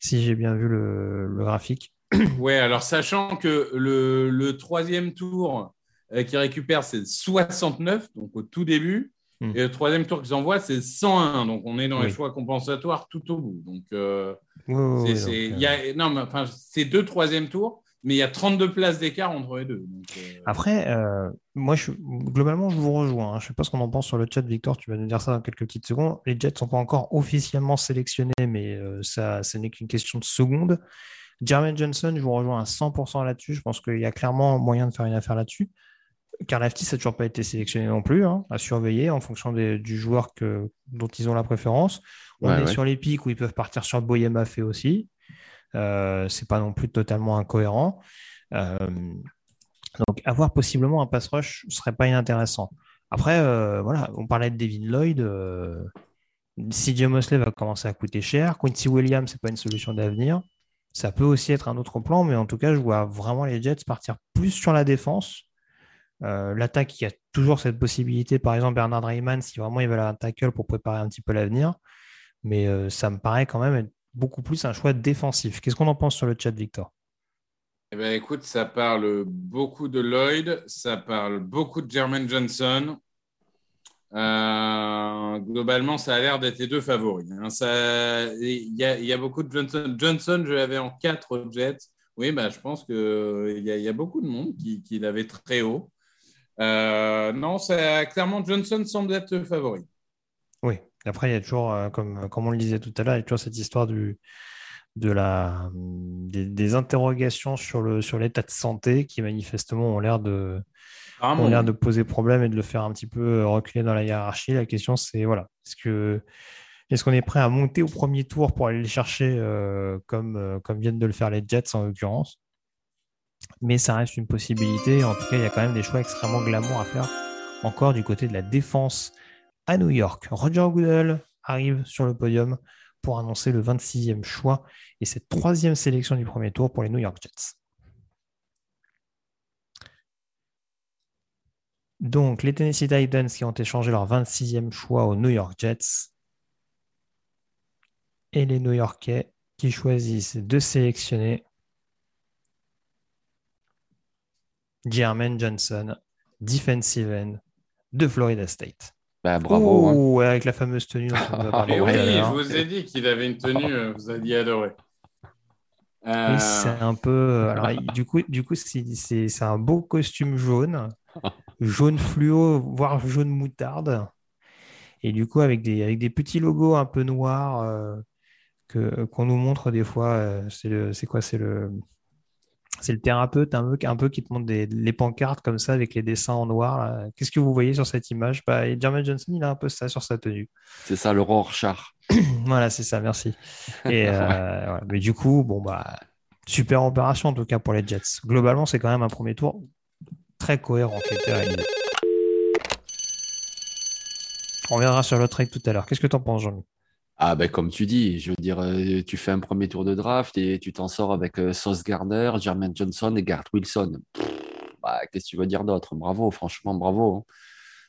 si j'ai bien vu le, graphique. Ouais, alors sachant que le, troisième tour euh, qui récupère, c'est 69, donc au tout début. Hmm. Et le troisième tour qu'ils envoient, c'est 101. Donc on est dans les choix compensatoires tout au bout. Donc, euh, c'est deux troisième tours mais il y a 32 places d'écart entre les deux. Euh, Après, euh, moi, je, globalement, je vous rejoins. Hein. Je ne sais pas ce qu'on en pense sur le chat, Victor. Tu vas nous dire ça dans quelques petites secondes. Les Jets ne sont pas encore officiellement sélectionnés, mais euh, ça, ce n'est qu'une question de secondes. Jermaine Johnson, je vous rejoins à 100% là-dessus. Je pense qu'il y a clairement moyen de faire une affaire là-dessus. Car Laftis n'a toujours pas été sélectionné non plus, hein, à surveiller en fonction du joueur que, dont ils ont la préférence. On est sur les pics où ils peuvent partir sur Boyema fait aussi. Euh, c'est pas non plus totalement incohérent. Euh, donc, avoir possiblement un pass rush serait pas inintéressant. Après, euh, voilà, on parlait de Devin Lloyd. CJ Mosley va commencer à coûter cher. Quincy Williams, c'est pas une solution d'avenir. Ça peut aussi être un autre plan, mais en tout cas, je vois vraiment les Jets partir plus sur la défense. L'attaque, il y a toujours cette possibilité. Par exemple, Bernard Rayman, si vraiment il veut un tackle pour préparer un petit peu l'avenir. Mais ça me paraît quand même être beaucoup plus un choix défensif. Qu'est-ce qu'on en pense sur le chat, Victor? Eh ben, écoute, ça parle beaucoup de Lloyd, ça parle beaucoup de Jermaine Johnson. Euh, globalement, ça a l'air d'être les deux favoris. Hein. Il y, a beaucoup de Johnson. Johnson, je l'avais en 4 Jets. Oui, bah, je pense qu'il y, y, a beaucoup de monde qui, qui l'avait très haut. Euh, non, ça, clairement, Johnson semble être favori. Oui, après, il y a toujours, euh, comme, comme on le disait tout à l'heure, il y a toujours cette histoire du, de la, des, interrogations sur, le, sur l'état de santé qui manifestement ont l'air de, l'air de poser problème et de le faire un petit peu euh, reculer dans la hiérarchie. La question, c'est voilà, est-ce que est-ce qu'on est prêt à monter au premier tour pour aller les chercher euh, comme, comme viennent de le faire les Jets en l'occurrence? Mais ça reste une possibilité. En tout cas, il y a quand même des choix extrêmement glamour à faire encore du côté de la défense à New York. Roger Goodell arrive sur le podium pour annoncer le 26e choix et cette troisième sélection du premier tour pour les New York Jets. Donc, les Tennessee Titans qui ont échangé leur 26e choix aux New York Jets et les New Yorkais qui choisissent de sélectionner Jermaine Johnson defensive end de Florida State. Bah, bravo. hein. Oh, avec la fameuse tenue oui, je vous ai dit qu'il avait une tenue, euh, vous alliez adorer. Oui, Euh, c'est un peu. euh, Alors, du coup, du coup, c'est un beau costume jaune, jaune fluo, voire jaune moutarde. Et du coup, avec des, avec des petits logos un peu noirs euh, que qu'on nous montre des fois. euh, c'est le, c'est quoi? C'est le, c'est le thérapeute un peu, un peu qui te montre des, les pancartes comme ça avec les dessins en noir. Qu'est-ce que vous voyez sur cette image? Bah, et Jermaine Johnson, il a un peu ça sur sa tenue. C'est ça, le Rorschach. Voilà, c'est ça, merci. Et, euh. Mais du coup, bon, bah, super opération en tout cas pour les Jets. Globalement, c'est quand même un premier tour très cohérent qui réalisé. On reviendra sur le trade tout à l'heure. Qu'est-ce que tu en penses, Jean-Mi? Ah ben comme tu dis, je veux dire, euh, tu fais un premier tour de draft et tu t'en sors avec euh, Sauce Gardner, Jermaine Johnson et Garrett Wilson. Bah, qu'est-ce que tu veux dire d'autre? Bravo, franchement, bravo. hein.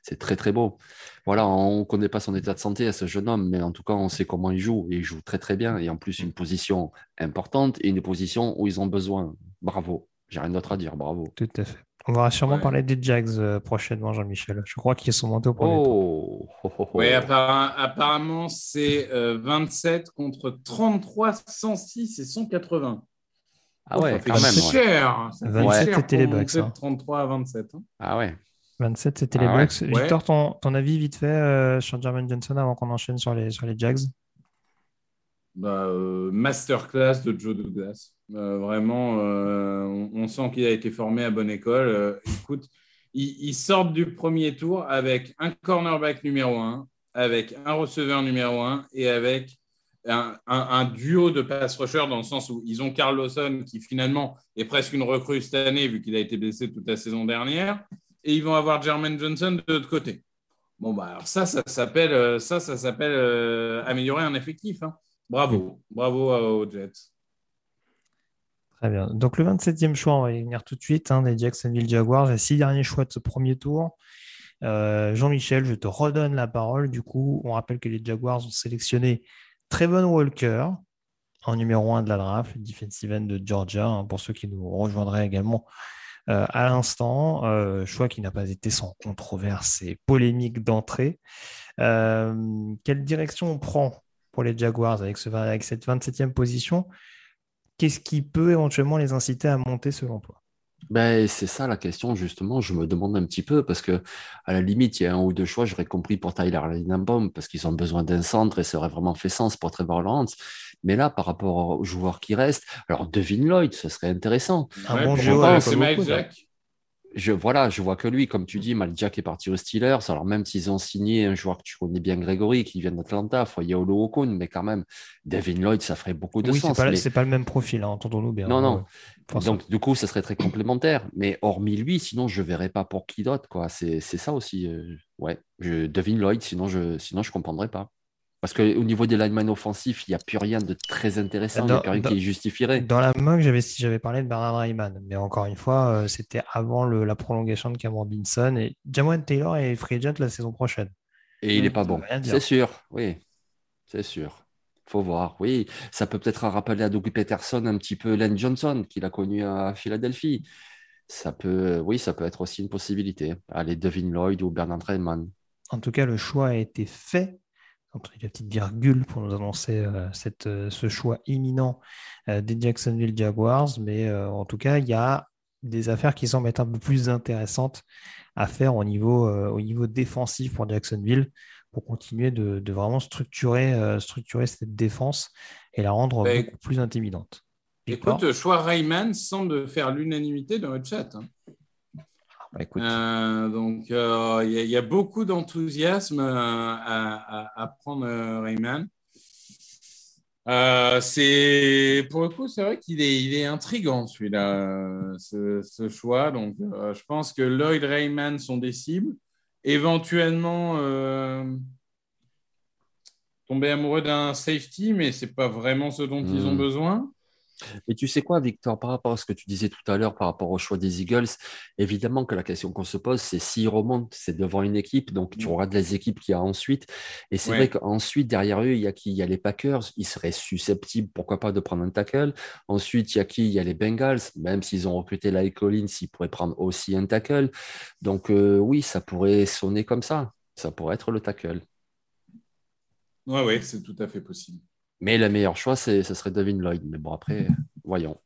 C'est très très beau. Voilà, on ne connaît pas son état de santé à ce jeune homme, mais en tout cas, on sait comment il joue. Et il joue très très bien. Et en plus, une position importante et une position où ils ont besoin. Bravo. J'ai rien d'autre à dire. Bravo. Tout à fait. On va sûrement Ouais. parler des Jags euh, prochainement, Jean-Michel. Je crois qu'ils sont montés au premier tour. Oh, oh, oh, oh. Oui, apparemment, c'est euh, 27 contre 33, 106 et 180. Ah ouais, ça fait quand même. ouais. cher. Ça fait 27, cher c'était les Bucks, de hein. 33 à 27. hein. Ah ouais. 27, c'était les Ah ouais. Bucks. Ouais. Victor, ton, ton avis vite fait euh, sur Jermaine Johnson avant qu'on enchaîne sur les, sur les Jags? Bah, euh, masterclass de Joe Douglas. Euh, vraiment, euh, on, sent qu'il a été formé à bonne école. Écoute, ils, sortent du premier tour avec un cornerback numéro 1, avec un receveur numéro 1 et avec un, un- un duo de pass rushers dans le sens où ils ont Carl qui finalement est presque une recrue cette année vu qu'il a été blessé toute la saison dernière. Et ils vont avoir Jermaine Johnson de l'autre côté. Bon, bah, alors ça, ça s'appelle ça, ça s'appelle améliorer un effectif. hein. Bravo, bravo aux Jets. Très bien. Donc le 27e choix, on va y venir tout de suite, hein, des Jacksonville Jaguars, les six derniers choix de ce premier tour. Euh, Jean-Michel, je te redonne la parole. Du coup, on rappelle que les Jaguars ont sélectionné Trevon Walker en numéro 1 de la draft, le defensive end de Georgia, hein, pour ceux qui nous rejoindraient également euh, à l'instant. Euh, choix qui n'a pas été sans controverse et polémique d'entrée. Quelle direction on prend pour les Jaguars avec, ce, avec cette 27e position Qu'est-ce qui peut éventuellement les inciter à monter selon toi? Ben, c'est ça la question, justement. Je me demande un petit peu parce que, à la limite, il y a un ou deux choix, j'aurais compris pour Tyler Linenbaum parce qu'ils ont besoin d'un centre et ça aurait vraiment fait sens pour Trevor Lawrence. Mais là, par rapport aux joueurs qui restent, alors Devin Lloyd, ce serait intéressant. Un Ouais, bon avec c'est là. Jack. Je, voilà, je vois que lui, comme tu dis, Jack est parti aux Steelers. Alors, même s'ils ont signé un joueur que tu connais bien, Grégory, qui vient d'Atlanta, Foyao Okun, mais quand même, Devin Lloyd, ça ferait beaucoup de Oui, c'est sens. pas, mais- pas le même profil, hein, entendons-nous bien. Non, hein, non. Forcément. Donc, du coup, ça serait très complémentaire. Mais hormis lui, sinon, je ne verrais pas pour qui d'autre. quoi. C'est ça aussi. euh, ouais, je devine Lloyd, sinon je ne sinon je comprendrais pas. Parce qu'au niveau des linemen offensifs, il n'y a plus rien de très intéressant. Il n'y a plus rien dans- qui justifierait. Dans la mock, j'avais j'avais parlé de Bernard Rayman, mais encore une fois, euh, c'était avant le- la prolongation de Cameron Binson et Jamon Taylor est free agent la saison prochaine. Et il n'est pas bon. C'est sûr, oui. C'est sûr. faut voir. Oui, ça peut peut-être rappeler à Doug Peterson un petit peu Len Johnson, qu'il a connu à Philadelphie. Ça peut, oui, ça peut être aussi une possibilité. Allez, Devin Lloyd ou Bernard Rayman. En tout cas, le choix a été fait. Entre la petite virgule pour nous annoncer euh, cette, euh, ce choix imminent euh, des Jacksonville Jaguars. Mais en tout cas, il y a des affaires qui semblent être un peu plus intéressantes à faire au niveau, au niveau défensif pour Jacksonville pour continuer de, de vraiment structurer, structurer cette défense et la rendre Ben, beaucoup plus intimidante. Écoute, choix Rayman semble faire l'unanimité dans le chat. hein. Bah, écoute, Euh, donc, euh, il y, a- il y a beaucoup d'enthousiasme euh, à, à- à prendre Rayman. C'est pour le coup, c'est vrai qu'il est, il est intrigant celui-là, ce, ce choix. Donc, je pense que Lloyd Rayman sont des cibles. Éventuellement, tomber amoureux d'un safety, mais c'est pas vraiment ce dont ils ont Mm. besoin. Et tu sais quoi, Victor, par rapport à ce que tu disais tout à l'heure, par rapport au choix des Eagles, évidemment que la question qu'on se pose, c'est s'ils remontent, c'est devant une équipe, donc tu mm. auras des équipes qui y a ensuite. Et c'est vrai qu'ensuite, derrière eux, il y a qui? Il y a les Packers, ils seraient susceptibles, pourquoi pas, de prendre un tackle. Ensuite, il y a qui? Il y a les Bengals, même s'ils ont recruté Lai Collins, ils pourraient prendre aussi un tackle. Donc euh, oui, ça pourrait sonner comme ça. Ça pourrait être le tackle. Oui, oui, c'est tout à fait possible. Mais le meilleur choix, ce serait Devin Lloyd. Mais bon, après, voyons.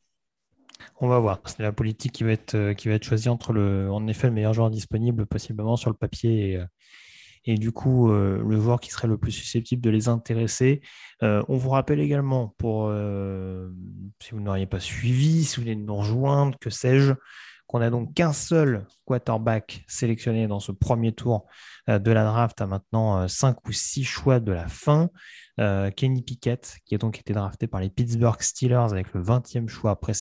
On va voir. C'est la politique qui va être, euh, qui va être choisie entre le, en effet, le meilleur joueur disponible, possiblement sur le papier, et, euh, du coup, euh, le joueur qui serait le plus susceptible de les intéresser. on vous rappelle également, pour si vous n'auriez pas suivi, si vous voulez nous rejoindre, que sais-je, qu'on a donc qu'un seul quarterback sélectionné dans ce premier tour de la draft à maintenant cinq ou six choix de la fin. Euh, Kenny Pickett, qui a donc été drafté par les Pittsburgh Steelers avec le 20e choix après.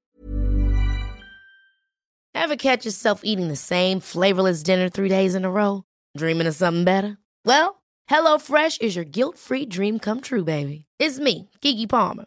Ever catch yourself eating the same flavorless dinner three days in a row? Dreaming of something better? Well, HelloFresh is your guilt-free dream come true, baby. It's me, Kiki Palmer.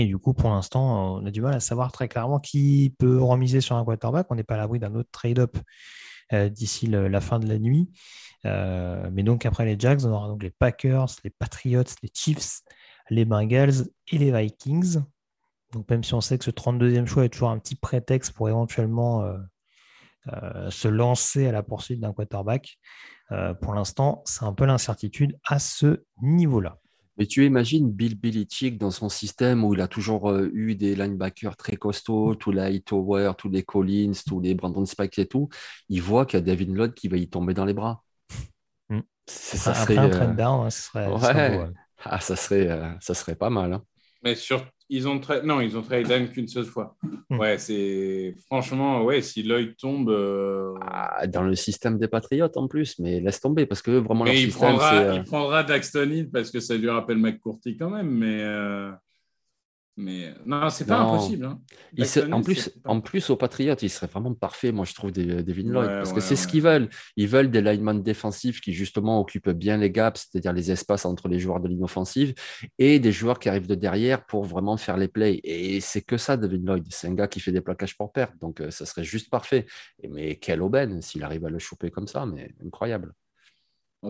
Et du coup, pour l'instant, on a du mal à savoir très clairement qui peut remiser sur un quarterback. On n'est pas à l'abri d'un autre trade-up euh, d'ici la fin de la nuit. Euh, mais donc après les Jags, on aura donc les Packers, les Patriots, les Chiefs, les Bengals et les Vikings. Donc même si on sait que ce 32e choix est toujours un petit prétexte pour éventuellement euh, se lancer à la poursuite d'un quarterback, pour l'instant, c'est un peu l'incertitude à ce niveau-là. Mais tu imagines Bill Belichick dans son système où il a toujours eu des linebackers très costauds, tous les Hightower, tous les Collins, tous les Brandon Spike et tout. Il voit qu'il y a David Lloyd qui va y tomber dans les bras. Ça serait, un trend down, ça serait, ah, ça serait, euh, ça serait pas mal. Hein. Mais sur, ils ont très, non, ils ont trade down qu'une seule fois. Hmm. Ouais, c'est franchement, ouais, si l'œil tombe. Euh, ah, dans le système des Patriotes en plus, mais laisse tomber parce que vraiment leur il système, prendra, euh, il prendra Daxton Hill parce que ça lui rappelle McCourty quand même, mais. Mais non, c'est pas impossible. Hein. en, plus, en plus, aux Patriotes, il serait vraiment parfait, moi, je trouve, des, des Lloyd. parce que c'est ce qu'ils veulent. Ils veulent des linemen défensifs qui, justement, occupent bien les gaps, c'est-à-dire les espaces entre les joueurs de ligne offensive, et des joueurs qui arrivent de derrière pour vraiment faire les plays. Et c'est que ça, Devin Lloyd. C'est un gars qui fait des plaquages pour perte. Donc, euh, ça serait juste parfait. mais quelle aubaine s'il arrive à le choper comme ça, mais incroyable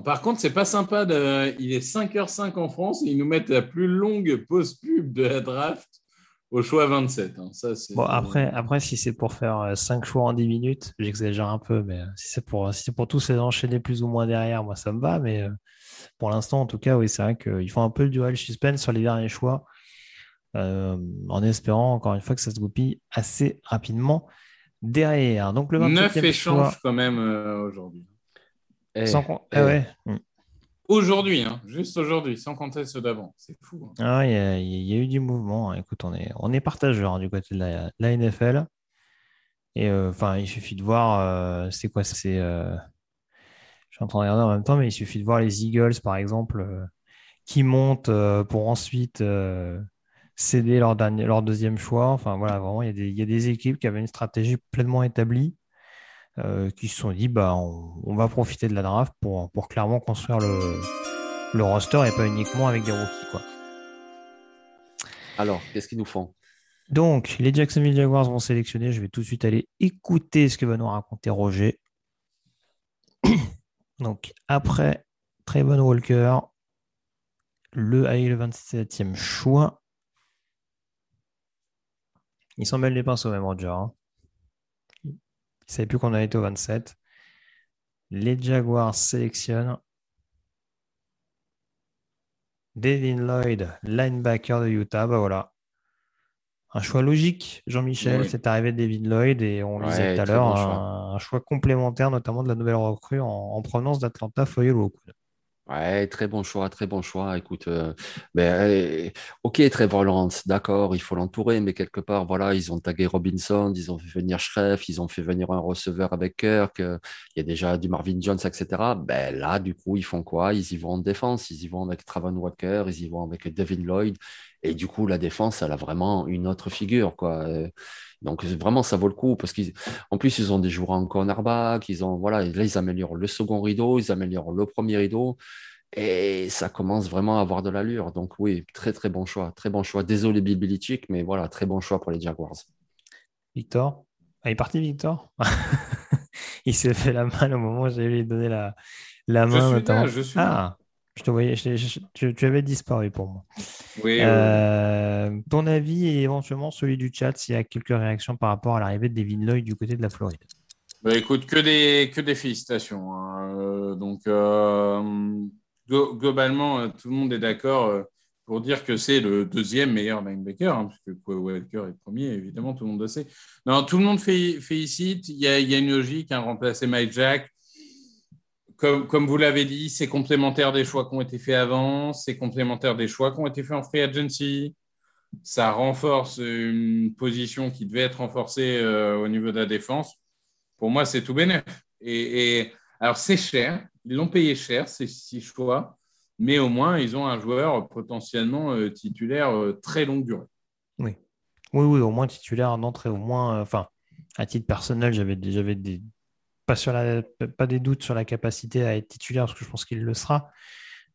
par contre, c'est pas sympa. De... Il est 5h05 en France et ils nous mettent la plus longue pause pub de la draft au choix 27. Hein. Ça, bon, après, après, si c'est pour faire 5 euh, choix en 10 minutes, j'exagère un peu, mais euh, si c'est pour, si pour tous les enchaîner plus ou moins derrière, moi, ça me va. Mais euh, pour l'instant, en tout cas, oui, c'est vrai qu'ils font un peu le duel suspense sur les derniers choix, en espérant, encore une fois, que ça se goupille assez rapidement derrière. Donc, le 9 échanges quand même aujourd'hui. Eh, sans eh. Ah hmm. Aujourd'hui, hein, juste aujourd'hui, sans compter ceux d'avant. C'est fou. Hein. Ah, il y, a eu du mouvement. Écoute, on est, on est partageur hein, du côté de la, NFL. Et euh, enfin, il suffit de voir, euh, c'est quoi C'est, euh, je suis en train de regarder en même temps, mais il suffit de voir les Eagles, par exemple, qui montent pour ensuite céder leur, dernier, leur deuxième choix. Enfin, voilà, vraiment, il y, y, a des équipes qui avaient une stratégie pleinement établie euh, qui se sont dit bah, on, va profiter de la draft pour, pour clairement construire le, le roster et pas uniquement avec des rookies. Quoi. Alors, qu'est-ce qu'ils nous font? Donc, les Jacksonville Jaguars vont sélectionner. Je vais tout de suite aller écouter ce que va nous raconter Roger. Donc, après Trayvon Walker, le, le 27e choix. Il s'en mêle les pinceaux même, Roger. Hein. Il ne savait plus qu'on a été au 27. Les Jaguars sélectionnent Devin Lloyd, linebacker de Utah. Bah voilà. Un choix logique, Jean-Michel. Oui. C'est arrivé de David Lloyd et on le Ouais, disait tout à l'heure, bon un, choix. un choix complémentaire, notamment de la nouvelle recrue en, en provenance d'Atlanta, Foyel Wokud. Ouais, très bon choix, très bon choix. Écoute, euh, ben, euh, ok, Trevor Lawrence, d'accord, il faut l'entourer, mais quelque part, voilà, ils ont tagué Robinson, ils ont fait venir Schreff, ils ont fait venir un receveur avec Kirk, euh, il y a déjà du Marvin Jones, etc. Ben là, du coup, ils font quoi? Ils y vont en défense, ils y vont avec Travon Walker, ils y vont avec Devin Lloyd, et du coup, la défense, elle a vraiment une autre figure, quoi. Euh, Donc vraiment, ça vaut le coup parce qu'en plus, ils ont des joueurs en cornerback, ils ont, voilà, là, ils améliorent le second rideau, ils améliorent le premier rideau. Et ça commence vraiment à avoir de l'allure. Donc oui, très très bon choix. Très bon choix. Désolé Bill Belichick, mais voilà, très bon choix pour les Jaguars. Victor? Ah, il est parti, Victor? Il s'est fait la main au moment où j'allais lui donner la, la Je main. suis là, je suis là. ah, je te voyais, je- je- tu, tu avais disparu pour moi. Oui, oui. Euh, ton avis et éventuellement celui du chat s'il y a quelques réactions par rapport à l'arrivée de Devin Lloyd du côté de la Floride. Bah, écoute, que des, que des félicitations. hein. Euh, donc, euh, glo- globalement, tout le monde est d'accord pour dire que c'est le deuxième meilleur linebacker, hein, puisque Walker est premier, évidemment, tout le monde le sait. Non, tout le monde fé- félicite. Il y a, il y a une logique, hein, remplacer Mike Jack. Comme, vous l'avez dit, c'est complémentaire des choix qui ont été faits avant, c'est complémentaire des choix qui ont été faits en free agency. Ça renforce une position qui devait être renforcée euh, au niveau de la défense pour moi, c'est tout bénef. Et, alors, c'est cher. Ils l'ont payé cher, ces six choix. Mais au moins, ils ont un joueur potentiellement euh, titulaire euh, très longue durée. Oui, oui, au moins titulaire d'entrée, au moins, enfin, à titre personnel, j'avais des, pas, sur la, pas des doutes sur la capacité à être titulaire, parce que je pense qu'il le sera.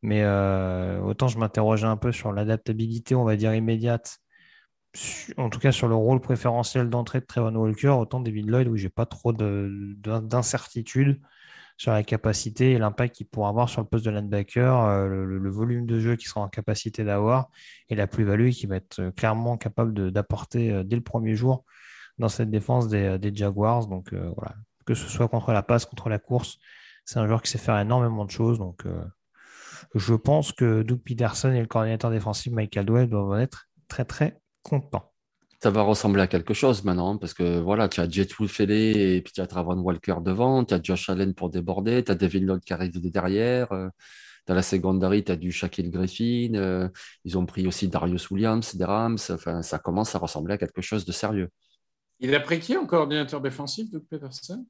Mais euh, autant je m'interrogeais un peu sur l'adaptabilité, on va dire, immédiate, en tout cas sur le rôle préférentiel d'entrée de Trevor Walker, autant David Lloyd, où j'ai pas trop de- d'in- d'incertitude sur la capacité et l'impact qu'il pourra avoir sur le poste de linebacker, euh, le, volume de jeu qu'il sera en capacité d'avoir et la plus-value qu'il va être clairement capable d'apporter euh, dès le premier jour dans cette défense des, Jaguars. Donc voilà, que ce soit contre la passe, contre la course, c'est un joueur qui sait faire énormément de choses. Donc euh, je pense que Doug Peterson et le coordinateur défensif Mike Caldwell doivent en être très très contents. Ça va ressembler à quelque chose maintenant, parce que voilà, tu as Jetwood Fele et puis tu as Travon Walker devant, tu as Josh Allen pour déborder, tu as Devin Lloyd qui arrive de derrière, euh, tu as la secondary, tu as du Shaquille Griffin, euh, ils ont pris aussi Darius Williams des Rams, enfin, ça commence à ressembler à quelque chose de sérieux. Il a pris qui en coordinateur défensif, Doug Peterson?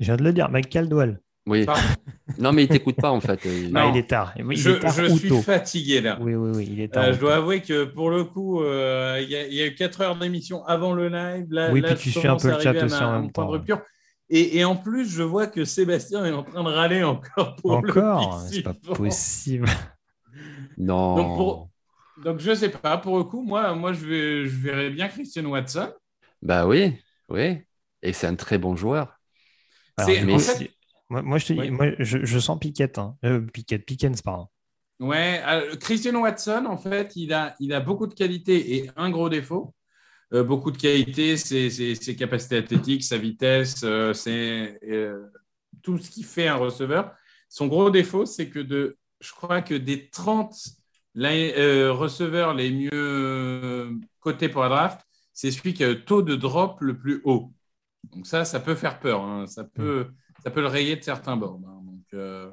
Je viens de le dire, Mike Caldwell. Oui, Pardon. non, mais il t'écoute pas en fait. Il- Ah, Non. il est tard. Il Je, est tard je ou suis tôt. fatigué là. Oui, oui, oui, il est tard. Euh, ou je dois avouer que pour le coup, euh, il y, a- il y a eu 4 heures d'émission avant le live. Là, Oui, là, puis tu suis un peu le chat aussi ma- en même temps. Et, et en plus, je vois que Sébastien est en train de râler encore pour Encore, le c'est pas possible. Non. Donc, pour- Donc, je sais pas. Pour le coup, moi, moi je, vais, je verrais bien Christian Watson. Bah oui, oui. Et c'est un très bon joueur. Alors, en fait- moi, moi, je te Oui. moi, je, je sens Piquette. Hein. Euh, Piquette, Pickens, pardon. Ouais, euh, Christian Watson, en fait, il a, il a beaucoup de qualités et un gros défaut. Euh, beaucoup de qualités, c'est c'est ses capacités athlétiques, sa vitesse, euh, c'est euh, tout ce qui fait un receveur. Son gros défaut, c'est que de, je crois que des 30 li- euh, receveurs les mieux cotés pour la draft, c'est celui qui a le taux de drop le plus haut. Donc ça, ça peut faire peur. hein. Ça, peut, ça peut le rayer de certains bords. hein. Donc, euh,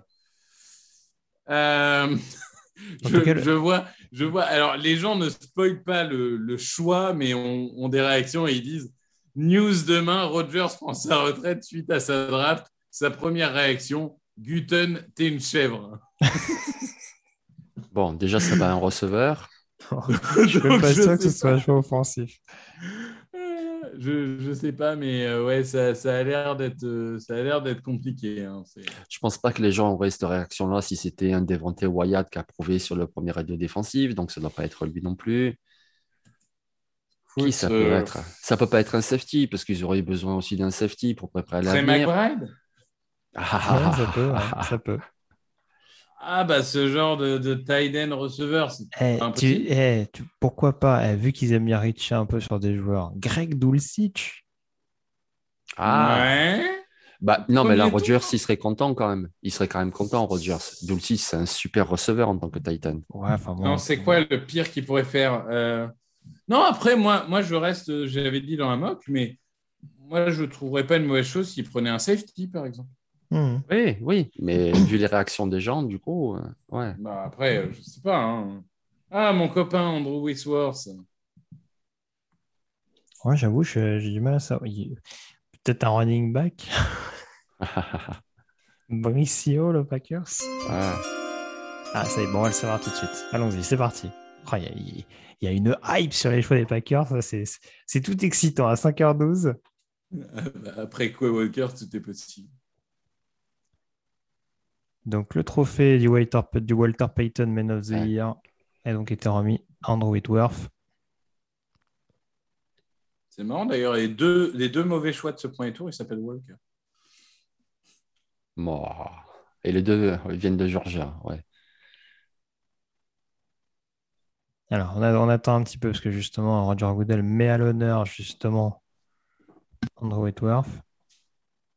euh, je, cas, vois, je vois. Alors, les gens ne spoilent pas le, le choix, mais ont, ont des réactions et ils disent News demain, Rogers prend sa retraite suite à sa draft. Sa première réaction Guten, t'es une chèvre. Bon, déjà, ça va un receveur. je suis même Donc, pas sûr que ce soit un choix offensif. Je, je sais pas, mais euh, ouais, ça, ça a l'air d'être, euh, ça a l'air d'être compliqué. hein. Je pense pas que les gens auraient cette réaction-là si c'était un Devontae Wyatt qui a prouvé sur le premier radio défensif, donc ça ne doit pas être lui non plus. Qui Écoute, ça peut euh, être? Ça peut pas être un safety, parce qu'ils auraient besoin aussi d'un safety pour préparer Trey l'avenir. McBride? Ah, Ouais, ça peut, ouais, ça peut. Ah, bah, ce genre de, de tight end receveur, c'est Eh, tu- eh, tu- pourquoi pas, eh, vu qu'ils aiment bien reacher un peu sur des joueurs, Greg Dulcich, Ah, Ouais. Bah, non, mais là, Rodgers, il serait content quand même. Il serait quand même content, Rodgers. Dulcis, c'est un super receveur en tant que Titan. Ouais, enfin bon. Non, c'est quoi le pire qu'il pourrait faire Euh, Non, après, moi, moi, je reste, j'avais dit dans un mock, mais moi, je ne trouverais pas une mauvaise chose s'il prenait un safety, par exemple. Hmm. Oui, oui. Mais vu les réactions des gens, du coup, euh, ouais. Bah, après, euh, je sais pas. hein. Ah, mon copain Andrew Whitworth. Ouais, j'avoue, je- j'ai du mal à savoir. Il- Peut-être un running back. Bricio, le Packers. Ouais. Ah, ça y est, bon, on va le savoir tout de suite. Allons-y, c'est parti. Oh, Il y, a- il y a une hype sur les choix des Packers. ça, C'est c'est tout excitant à 5h12. Après Quay Walker, tout est possible. Donc, le trophée du Walter, du Walter Payton Man of the Ouais. Year a donc été remis à Andrew Whitworth. C'est marrant d'ailleurs, les deux, les deux mauvais choix de ce premier tour, ils s'appellent Walker. Et les deux, ils viennent de Georgia, ouais. Alors, on, a- on attend un petit peu parce que justement, Roger Goodell met à l'honneur justement Andrew Whitworth.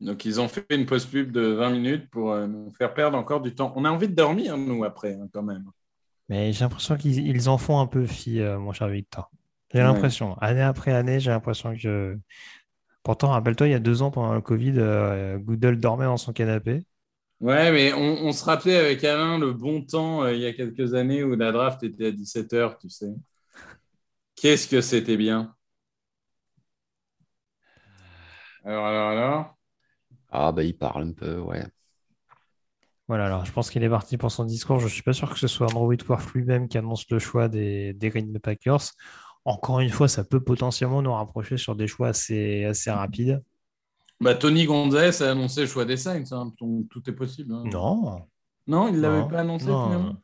Donc, ils ont fait une pause pub de 20 minutes pour euh, nous faire perdre encore du temps. On a envie de dormir, nous, après, hein, quand même. Mais j'ai l'impression qu'ils ils en font un peu fi, euh, mon cher Victor. J'ai Ouais. l'impression, année après année, j'ai l'impression que. Pourtant, rappelle-toi, il y a deux ans, pendant le Covid, euh, Goodell dormait dans son canapé. Ouais, mais on, on se rappelait avec Alain le bon temps euh, il y a quelques années où la draft était à 17h, tu sais. Qu'est-ce que c'était bien. Alors, alors, alors Ah, bah, il parle un peu, ouais. Voilà, alors je pense qu'il est parti pour son discours. Je ne suis pas sûr que ce soit Andrew Whitworth lui-même qui annonce le choix des, des Green Bay Packers. Encore une fois, ça peut potentiellement nous rapprocher sur des choix assez, assez rapides. bah, Tony Gonzalez a annoncé le choix des Saints, hein, donc tout est possible. hein. Non, Non, il ne l'avait pas annoncé Non. finalement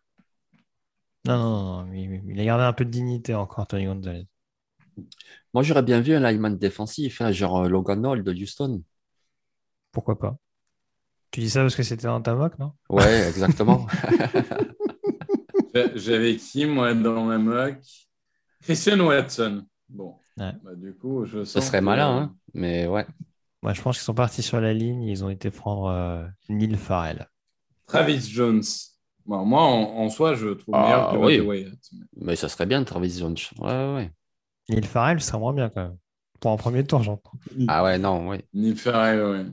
non, non, non, non, il, il a gardé un peu de dignité encore, Tony Gonzalez. Moi, j'aurais bien vu un lineman défensif, hein, genre Logan Hall de Houston. Pourquoi pas? Tu dis ça parce que c'était dans ta mock, non? Ouais, exactement. J'a- J'avais qui, moi, dans ma mock Christian Watson. Bon, Ouais. bah, du coup, je Ce sens serait que- malin, hein. Mais ouais. Moi, je pense qu'ils sont partis sur la ligne. Ils ont été prendre euh, Neil Farrell. Travis Jones. Bon, moi, en, en soi, je trouve Ah, meilleur que oui. Wyatt. Mais ça serait bien, Travis Jones. Ouais, ouais. Neil Farrell, ça moins bien quand même. Pour un premier tour, j'entends. Ah ouais, non, ouais. Neil Farrell, ouais.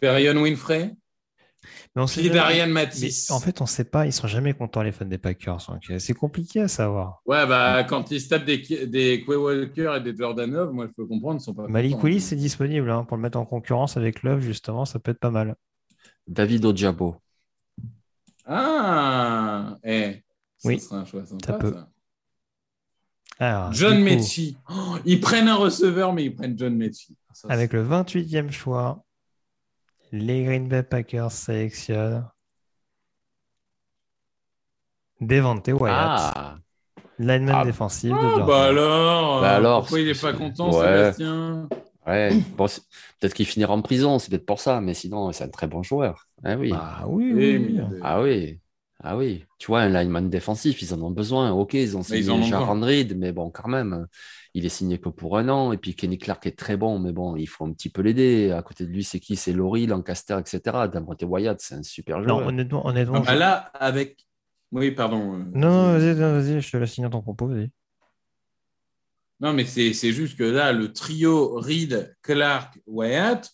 Perion Winfrey? Mais on sait jamais- Mais Matisse. en fait, on sait pas. Ils sont jamais contents, les fans des Packers. Donc, euh, c'est compliqué à savoir. Ouais, bah, quand ils se tapent des, des Quay Walker et des Jordanov, moi, je peux comprendre, ils sont pas Malik. Willis est disponible hein, pour le mettre en concurrence avec Love, justement. Ça peut être pas mal. David Ojabo. Ah Eh, ça Oui, un choix sympa, ça peut. ça. Alors, John Mechie. Oh, ils prennent un receveur, mais ils prennent John Mechie. Ça, Avec le 28e choix, les Green Bay Packers sélectionnent Devante Wyatt, Ah, lineman Ah. défensif de Ah, Georgia. bah alors, Bah alors, pourquoi il n'est pas content, ouais. Sébastien? Ouais. Bon, peut-être qu'il finira en prison, c'est peut-être pour ça, mais sinon, c'est un très bon joueur. Ah oui. Ah oui, Ah oui. Ah oui. Tu vois, un lineman défensif, ils en ont besoin. Ok, ils ont signé Jaron Reed, mais bon, quand même, il est signé que pour un an. Et puis Kenny Clark est très bon, mais bon, il faut un petit peu l'aider. À côté de lui, c'est qui? C'est Laurie, Lancaster, etc. Davante Wyatt, c'est un super Non, joueur. honnêtement, honnêtement. Ah, bah je- là, avec. Oui, pardon. euh, Non, non, vas-y, non, vas-y, je te laisse finir ton propos, vas-y. Non, mais c'est c'est juste que là, le trio Reed, Clark, Wyatt,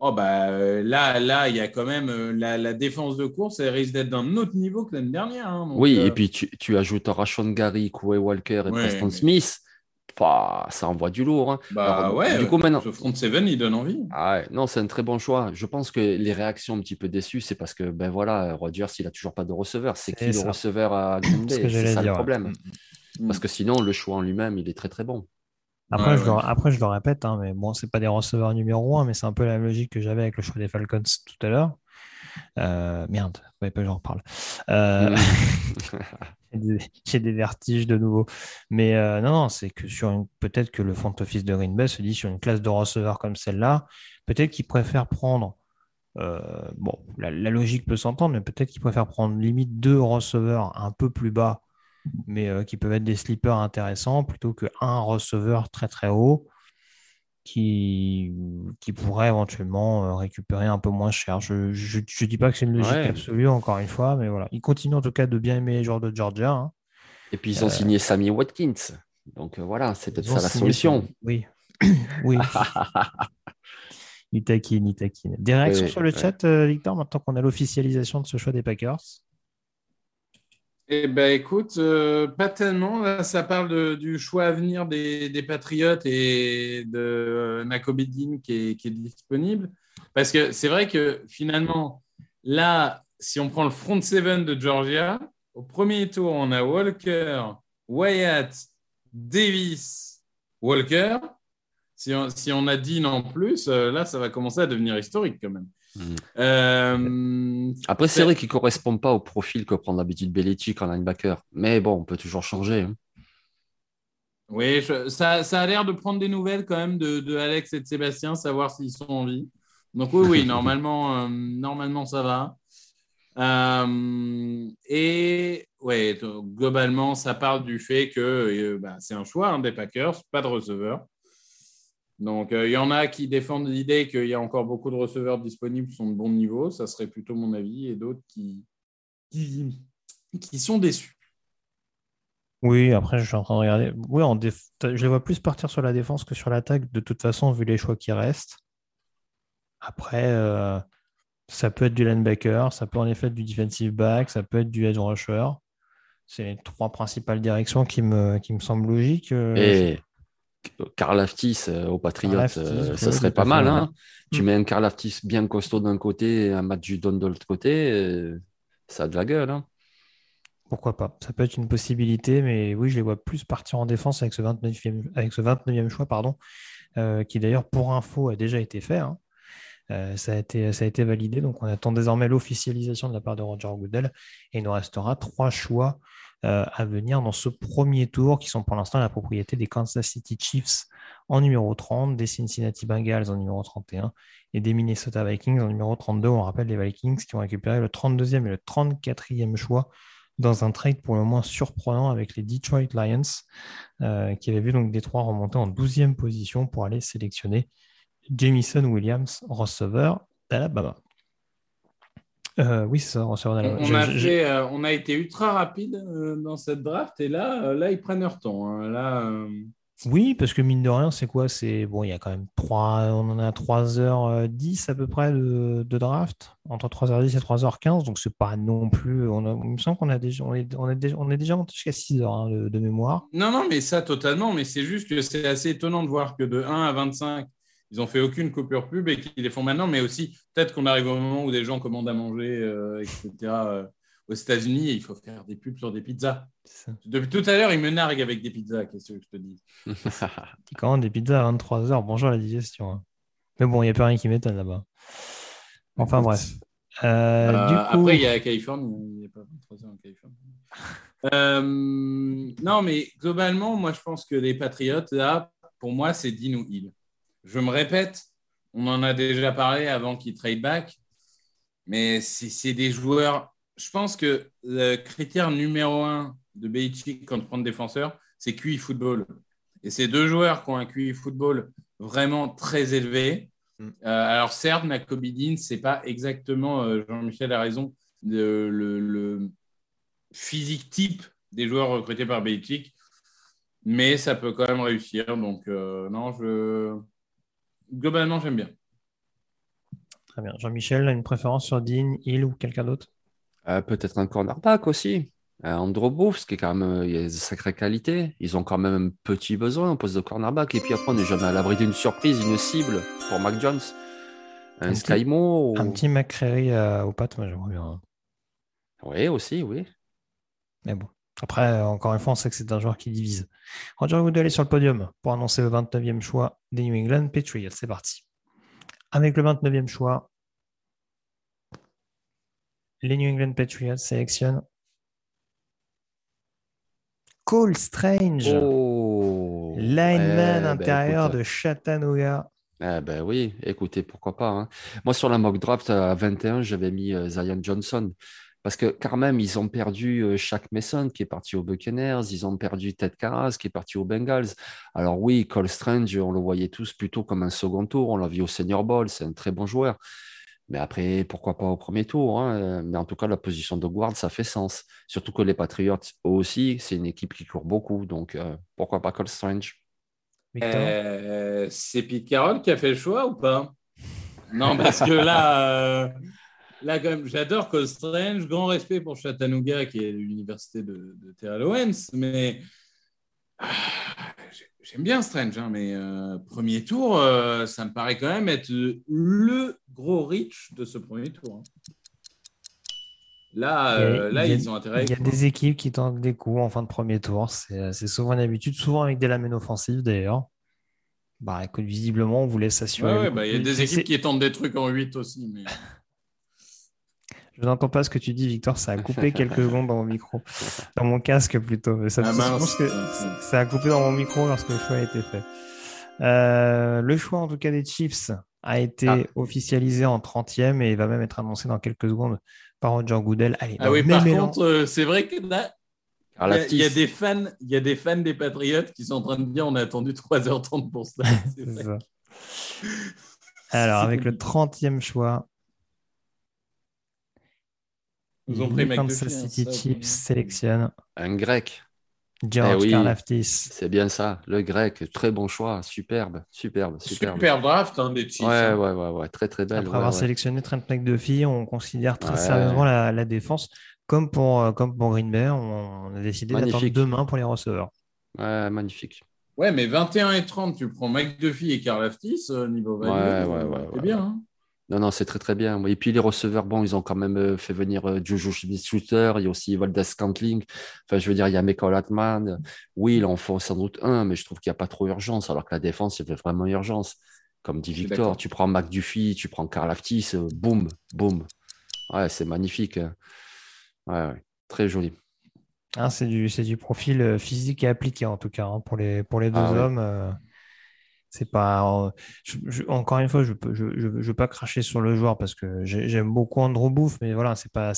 oh bah euh, là, là, il y a quand même euh, la, la défense de course, elle risque d'être d'un autre niveau que l'année dernière. hein, donc, Oui, euh, et puis tu, tu ajoutes Rashon Gary, Koué Walker et Ouais, Preston mais- Smith. Pah, ça envoie du lourd. hein. bah Alors, ouais, du coup, maintenant- ce front seven, il donne envie. Ah ouais, non, c'est un très bon choix. Je pense que les réactions un petit peu déçues, c'est parce que ben voilà, Rodgers, il a toujours pas de receveur. C'est qui le receveur à Green C'est Bay? ça le dire, ouais. problème. Mm. Parce que sinon, le choix en lui-même, il est très très bon. Après, Ouais, je, le, ouais. après, je le répète, hein, mais bon, c'est pas des receveurs numéro un, mais c'est un peu la même logique que j'avais avec le choix des Falcons tout à l'heure. Euh, merde, fallait pas que j'en reparle. Euh, Mm. j'ai des vertiges de nouveau. Mais euh, non, non, c'est que sur une, peut-être que le front office de Green se dit sur une classe de receveurs comme celle-là, peut-être qu'il préfère prendre. euh, bon, la, logique peut s'entendre, mais peut-être qu'il préfère prendre limite deux receveurs un peu plus bas, mais euh, qui peuvent être des sleepers intéressants, plutôt qu'un receveur très très haut. Qui, qui pourrait éventuellement euh, récupérer un peu moins cher. Je ne dis pas que c'est une logique Ouais. absolue, encore une fois, mais voilà. Il continue en tout cas de bien aimer les joueurs de Georgia. hein. Et puis, ils ont signé Sammy Watkins. Donc, euh, voilà, c'est peut-être Ils ça la solution. Oui. oui. Il taquine, il taquine. Des réactions Oui, sur le ouais. chat, euh, Victor, maintenant qu'on a l'officialisation de ce choix des Packers? Eh ben écoute, euh, pas tellement. Ça parle du choix à venir des, des Patriotes et de euh, Nakobe Dean qui est, qui est disponible. Parce que c'est vrai que finalement, là, si on prend le front seven de Georgia, au premier tour, on a Walker, Wyatt, Davis, Walker. Si on, si on a Dean en plus, euh, là, ça va commencer à devenir historique quand même. Euh, Après, c'est vrai qu'il ne correspond pas au profil que prend d'habitude Belichick en linebacker. Mais bon, on peut toujours changer. hein. Oui, je- ça, ça a l'air de prendre des nouvelles quand même de, de Alex et de Sébastien, savoir s'ils sont en vie. Donc oui, oui, normalement, euh, normalement ça va. Euh, et ouais, globalement, ça parle du fait que euh, bah, c'est un choix hein, des Packers, pas de receveur. Donc euh, il y en a qui défendent l'idée qu'il y a encore beaucoup de receveurs disponibles qui sont de bon niveau, ça serait plutôt mon avis, et d'autres qui, qui, qui sont déçus. Oui, après, je suis en train de regarder. Oui, en déf- je les vois plus partir sur la défense que sur l'attaque, de toute façon, vu les choix qui restent. Après, euh, ça peut être du linebacker, ça peut en effet être du defensive back, ça peut être du edge rusher. C'est les trois principales directions qui me, qui me semblent logiques. euh, Et Karl Aftis euh, aux Patriotes, Karl Aftis, euh, serait pas mal. hein. Tu Mm. mets un Karl Aftis bien costaud d'un côté et un Matt Judon de l'autre côté, euh, ça a de la gueule. hein. Pourquoi pas? Ça peut être une possibilité, mais oui, je les vois plus partir en défense avec ce 29e, avec ce 29e choix, pardon, euh, qui d'ailleurs, pour info, a déjà été fait. hein. Euh, ça a été, ça a été validé, donc on attend désormais l'officialisation de la part de Roger Goodell, et il nous restera trois choix euh, à venir dans ce premier tour, qui sont pour l'instant la propriété des Kansas City Chiefs en numéro 30, des Cincinnati Bengals en numéro 31 et des Minnesota Vikings en numéro 32. On rappelle les Vikings qui ont récupéré le 32e et le 34e choix dans un trade pour le moins surprenant avec les Detroit Lions, euh, qui avaient vu donc Détroit remonter en 12e position pour aller sélectionner Jamison Williams, receveur d'Alabama. Euh, oui, c'est ça, On, on a fait, euh, on a été ultra rapide euh, dans cette draft et là, là ils prennent leur temps. hein. Là, Oui, parce que mine de rien, c'est quoi? C'est bon, il y a quand même 3, on en a à 3h10 à peu près de, de draft, entre 3h10 et 3h15, donc c'est pas non plus. On a- il me semble qu'on a déjà, on est, on est déjà, on est déjà monté jusqu'à 6h hein, de, de mémoire. Non, non, mais ça totalement. Mais c'est juste que c'est assez étonnant de voir que de 1 à 25, ils n'ont fait aucune coupure pub et qu'ils les font maintenant. Mais aussi, peut-être qu'on arrive au moment où des gens commandent à manger, euh, etc. euh, aux États-Unis et il faut faire des pubs sur des pizzas. Depuis tout à l'heure, ils me narguent avec des pizzas. Qu'est-ce que je te dis? Qui commande des pizzas à 23h, bonjour la digestion. hein. Mais bon, il n'y a plus rien qui m'étonne là-bas. Enfin bref. Euh, Euh, du coup, Après, il y a la Californie. Il n'y a pas 23 heures en Californie. Euh, non, mais globalement, moi, je pense que les Patriotes, là, pour moi, c'est Dean ou Hill. Je me répète, on en a déjà parlé avant qu'ils trade back, mais c'est des joueurs. Je pense que le critère numéro un de Belichick quand on prend défenseur, c'est QI football. Et ces deux joueurs qui ont un QI football vraiment très élevé. Mm. Euh, alors certes, Nakobe Dean, c'est pas exactement, euh, Jean-Michel a raison, le, le- le physique type des joueurs recrutés par Belichick, mais ça peut quand même réussir. Donc euh, non, je globalement j'aime bien. très bien. Jean-Michel, une préférence sur Dean, Hill ou quelqu'un d'autre? Euh, Peut-être un cornerback aussi. Euh, Andrew Booth, qui est quand même, euh, il y a de sacrées qualités. Ils ont quand même un petit besoin au poste de cornerback. Et puis après, on n'est jamais à l'abri d'une surprise, une cible pour Mac Jones. Un, Skymo. Un petit McCreary euh, aux pattes, moi j'aimerais bien. hein. Oui, aussi, oui. Mais bon. Après, encore une fois, on sait que c'est un joueur qui divise. Roger Goodell est sur le podium pour annoncer le 29e choix des New England Patriots. C'est parti. Avec le 29e choix, les New England Patriots sélectionnent Cole Strange, Oh. lineman Eh ben, intérieur de Chattanooga. Eh ben oui, écoutez, pourquoi pas. hein. Moi, sur la mock draft à 21, j'avais mis euh, Zion Johnson. Parce que quand même, ils ont perdu euh, Shaq Mason qui est parti aux Buccaneers, ils ont perdu Ted Carras qui est parti aux Bengals. Alors oui, Cole Strange, on le voyait tous plutôt comme un second tour. On l'a vu au Senior Bowl, c'est un très bon joueur. Mais après, pourquoi pas au premier tour hein. Mais en tout cas, la position de guard, ça fait sens. Surtout que les Patriots, eux aussi, c'est une équipe qui court beaucoup. Donc, euh, pourquoi pas Cole Strange? Euh, C'est Pete Carroll qui a fait le choix ou pas? Non, parce que là, euh, là quand même, j'adore Cole Strange. Grand respect pour Chattanooga, qui est l'université de, de Terrell Owens. Mais ah, J'aime bien Strange, hein, mais euh, premier tour, euh, ça me paraît quand même être le gros reach de ce premier tour. Hein. Là, euh, là ils ont intérêt. Il y a des équipes qui tentent des coups en fin de premier tour. C'est souvent une habitude, souvent avec des lamelles offensives d'ailleurs. Bah, écoute, visiblement, on voulait s'assurer. Ouais, bah, il y a des équipes qui tentent des trucs en 8 aussi. Mais... Je n'entends pas ce que tu dis, Victor. Ça a coupé quelques secondes dans mon micro, dans mon casque plutôt. Ça, ah ça a coupé dans mon micro lorsque le choix a été fait. Euh, le choix, en tout cas, des Chiefs a été ah. officialisé en 30e et il va même être annoncé dans quelques secondes par Roger Goodell. Allez, ah oui, par contre, euh, c'est vrai que là, il y, a, des fans, il y a des fans des Patriots qui sont en train de dire on a attendu 3h30 pour ça. ça. Alors, avec le 30e choix, nous ont pris Kansas City Chiefs sélectionne un grec. George eh C'est bien ça, le grec. Très bon choix, superbe, superbe, superbe. Super draft hein, des Chiefs. Ouais, hein. ouais, ouais, ouais, très très belle. Après avoir sélectionné Trent McDuffie, on considère très sérieusement la, défense. Comme pour, euh, comme pour Green Bay, on, a décidé d'attendre demain pour les receveurs. Ouais, magnifique. Ouais, mais 21 et 30, tu prends McDuffie et Karlaftis, euh, niveau value, ouais, ouais, ouais, c'est bien. Hein. Non, non, c'est très très bien. Et puis les receveurs, bon, ils ont quand même euh, fait venir euh, Juju Smith-Shooter, il y a aussi Valdez Scantling. Enfin, je veux dire, il y a Michael Atman. Oui, il en faut sans doute un, mais je trouve qu'il n'y a pas trop urgence, alors que la défense, il y avait vraiment urgence. Comme dit Victor, tu prends McDuffie, tu prends Karl Aftis, euh, boum, boum. Ouais, c'est magnifique. Hein. Ouais, ouais, très joli. Ah, c'est du, du profil physique et appliqué en tout cas hein, pour, les, pour les deux ah hommes. C'est pas. encore une fois, je ne je, veux pas cracher sur le joueur parce que j'aime beaucoup Andrew Booth, mais voilà, c'est pas,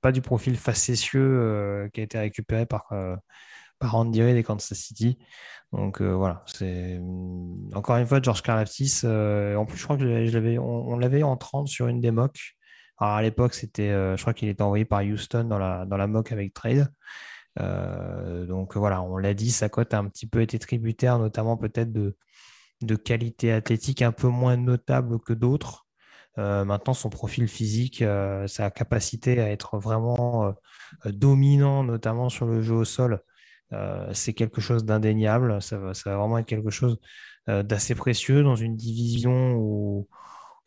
pas, du profil facétieux euh, qui a été récupéré par, euh, par Andy Reid des Kansas City. Donc euh, voilà, c'est encore une fois George Karlaftis. en plus, je crois que on, l'avait en 30 sur une des mocks. À l'époque, c'était, je crois qu'il était envoyé par Houston dans la, dans mock avec trade. donc voilà, on l'a dit, sa cote a un petit peu été tributaire, notamment peut-être de, de qualité athlétique un peu moins notable que d'autres. Euh, maintenant, son profil physique, euh, sa capacité à être vraiment euh, dominant, notamment sur le jeu au sol, c'est quelque chose d'indéniable. Ça va, vraiment être quelque chose d'assez précieux dans une division où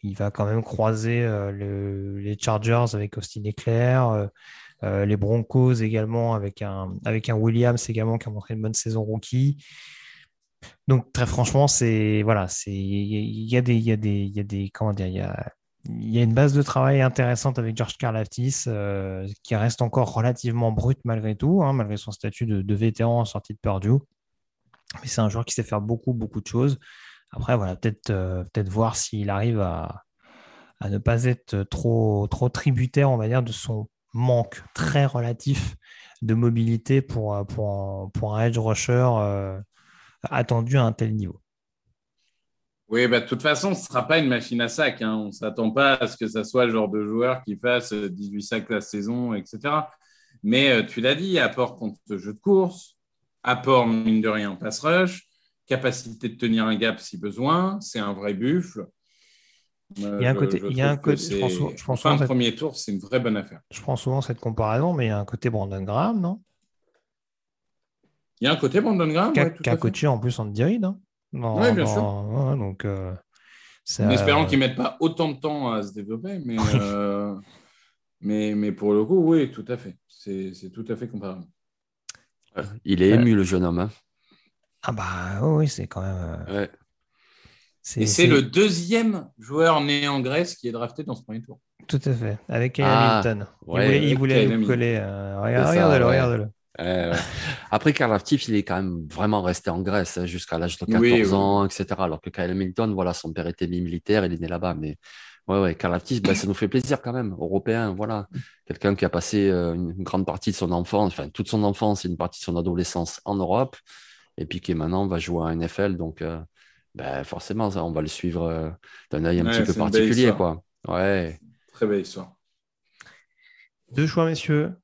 il va quand même croiser les Chargers avec Austin Eclair, les Broncos également avec un, avec un Williams également qui a montré une bonne saison rookie. Donc très franchement, c'est voilà, c'est il y, a des il y a des il y a des comment il y a y a une base de travail intéressante avec George Karlaftis euh, qui reste encore relativement brut malgré tout, hein, malgré son statut de, vétéran en sortie de Purdue. Mais c'est un joueur qui sait faire beaucoup beaucoup de choses. Après voilà, peut-être euh, voir s'il arrive à, ne pas être trop trop tributaire, on va de son manque très relatif de mobilité pour pour, pour un edge rusher. Euh, attendu à un tel niveau. Oui, bah, de toute façon, ce ne sera pas une machine à sac. Hein. On ne s'attend pas à ce que ce soit le genre de joueur qui fasse 18 sacs la saison, etc. Mais euh, tu l'as dit, apport contre le jeu de course, apport, mine de rien, en pass rush, capacité de tenir un gap si besoin, c'est un vrai buffle. Euh, il y a un côté, il y a un côté je pense, je premier tour, c'est une vraie bonne affaire. Je prends souvent cette comparaison, mais il y a un côté Brandon Graham, non? Il y a un côté Brandon Graham. Qui a, coaché en plus en Diride. Hein, oui, bien sûr. donc, euh, en espérant qu'il ne mette pas autant de temps à se développer. Mais, euh, mais, mais, pour le coup, oui, tout à fait. C'est tout à fait comparable. Il est ému, le jeune homme. Hein. Ah bah oui, c'est quand même. Euh, ouais. Et c'est le deuxième joueur né en Grèce qui est drafté dans ce premier tour. Tout à fait, avec Kyle ah, Hamilton. il voulait, il coller. Regarde-le, regarde-le. Après, Karl Aftif, il est quand même vraiment resté en Grèce hein, jusqu'à l'âge de 14 ans, etc. Alors que Kyle Hamilton, voilà, son père était militaire, il est né là-bas. Mais Ouais, ouais, Karlaftis, bah, ça nous fait plaisir quand même, européen, voilà. Quelqu'un qui a passé euh, une grande partie de son enfance, enfin toute son enfance et une partie de son adolescence en Europe, et puis qui maintenant va jouer à NFL, donc euh, bah, forcément, ça, on va le suivre euh, d'un œil un Ouais, petit peu particulier, quoi. Ouais, Très belle histoire. Deux choix, messieurs,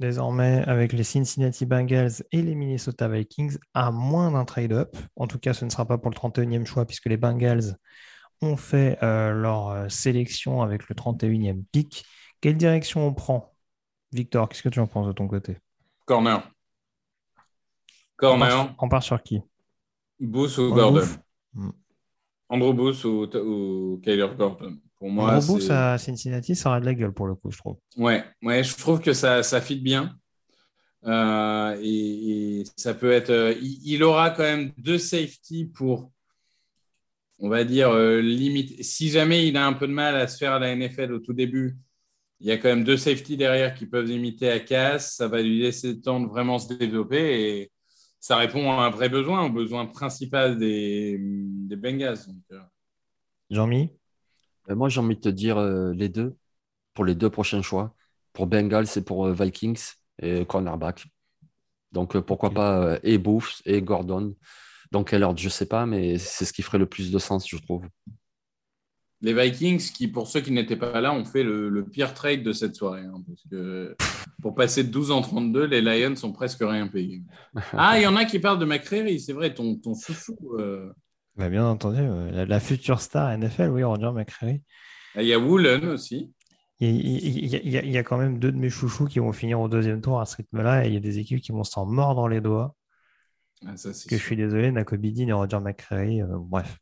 désormais avec les Cincinnati Bengals et les Minnesota Vikings, à moins d'un trade-up. En tout cas, ce ne sera pas pour le 31e choix, puisque les Bengals ont fait euh, leur euh, sélection avec le 31e pick. Quelle direction on prend? Victor, qu'est-ce que tu en penses de ton côté? Corner. on part, Corner. on part sur qui? Booth ou Gordon? Hmm. Andrew Booth ou, ou Kyler Gordon. Pour moi, Booth c'est- à Cincinnati, ça aura de la gueule pour le coup, je trouve. Ouais, ouais, je trouve que ça, ça fit bien. Euh, et, et ça peut être. euh, il, il aura quand même deux safety pour, on va dire, euh, limite. Si jamais il a un peu de mal à se faire à la NFL au tout début, il y a quand même deux safety derrière qui peuvent limiter à casse. Ça va lui laisser le temps de vraiment se développer et ça répond à un vrai besoin, au besoin principal des, des Bengals. Donc, euh, Jean-Mi? Moi j'ai envie de te dire euh, les deux, pour les deux prochains choix, pour Bengals et pour euh, Vikings et cornerback. Donc euh, pourquoi pas et Booth et Gordon. Dans quel ordre, je sais pas, mais c'est ce qui ferait le plus de sens, je trouve. Les Vikings, qui pour ceux qui n'étaient pas là, ont fait le, le pire trade de cette soirée. hein, parce que pour passer de 12 en 32, les Lions sont presque rien payés. Ah, il y en a qui parlent de McCreary, c'est vrai, ton, ton chouchou. Bah, Bien entendu, euh, la, la future star NFL, oui, Roger McCreary. Il y a Woolen aussi. Il, il- il- il y a, il y a quand même deux de mes chouchous qui vont finir au deuxième tour à ce rythme-là, et il y a des équipes qui vont s'en mordre les doigts. Ah, ça, Que je suis désolé, Nakobe Dean et Roger McCreary, euh, bref.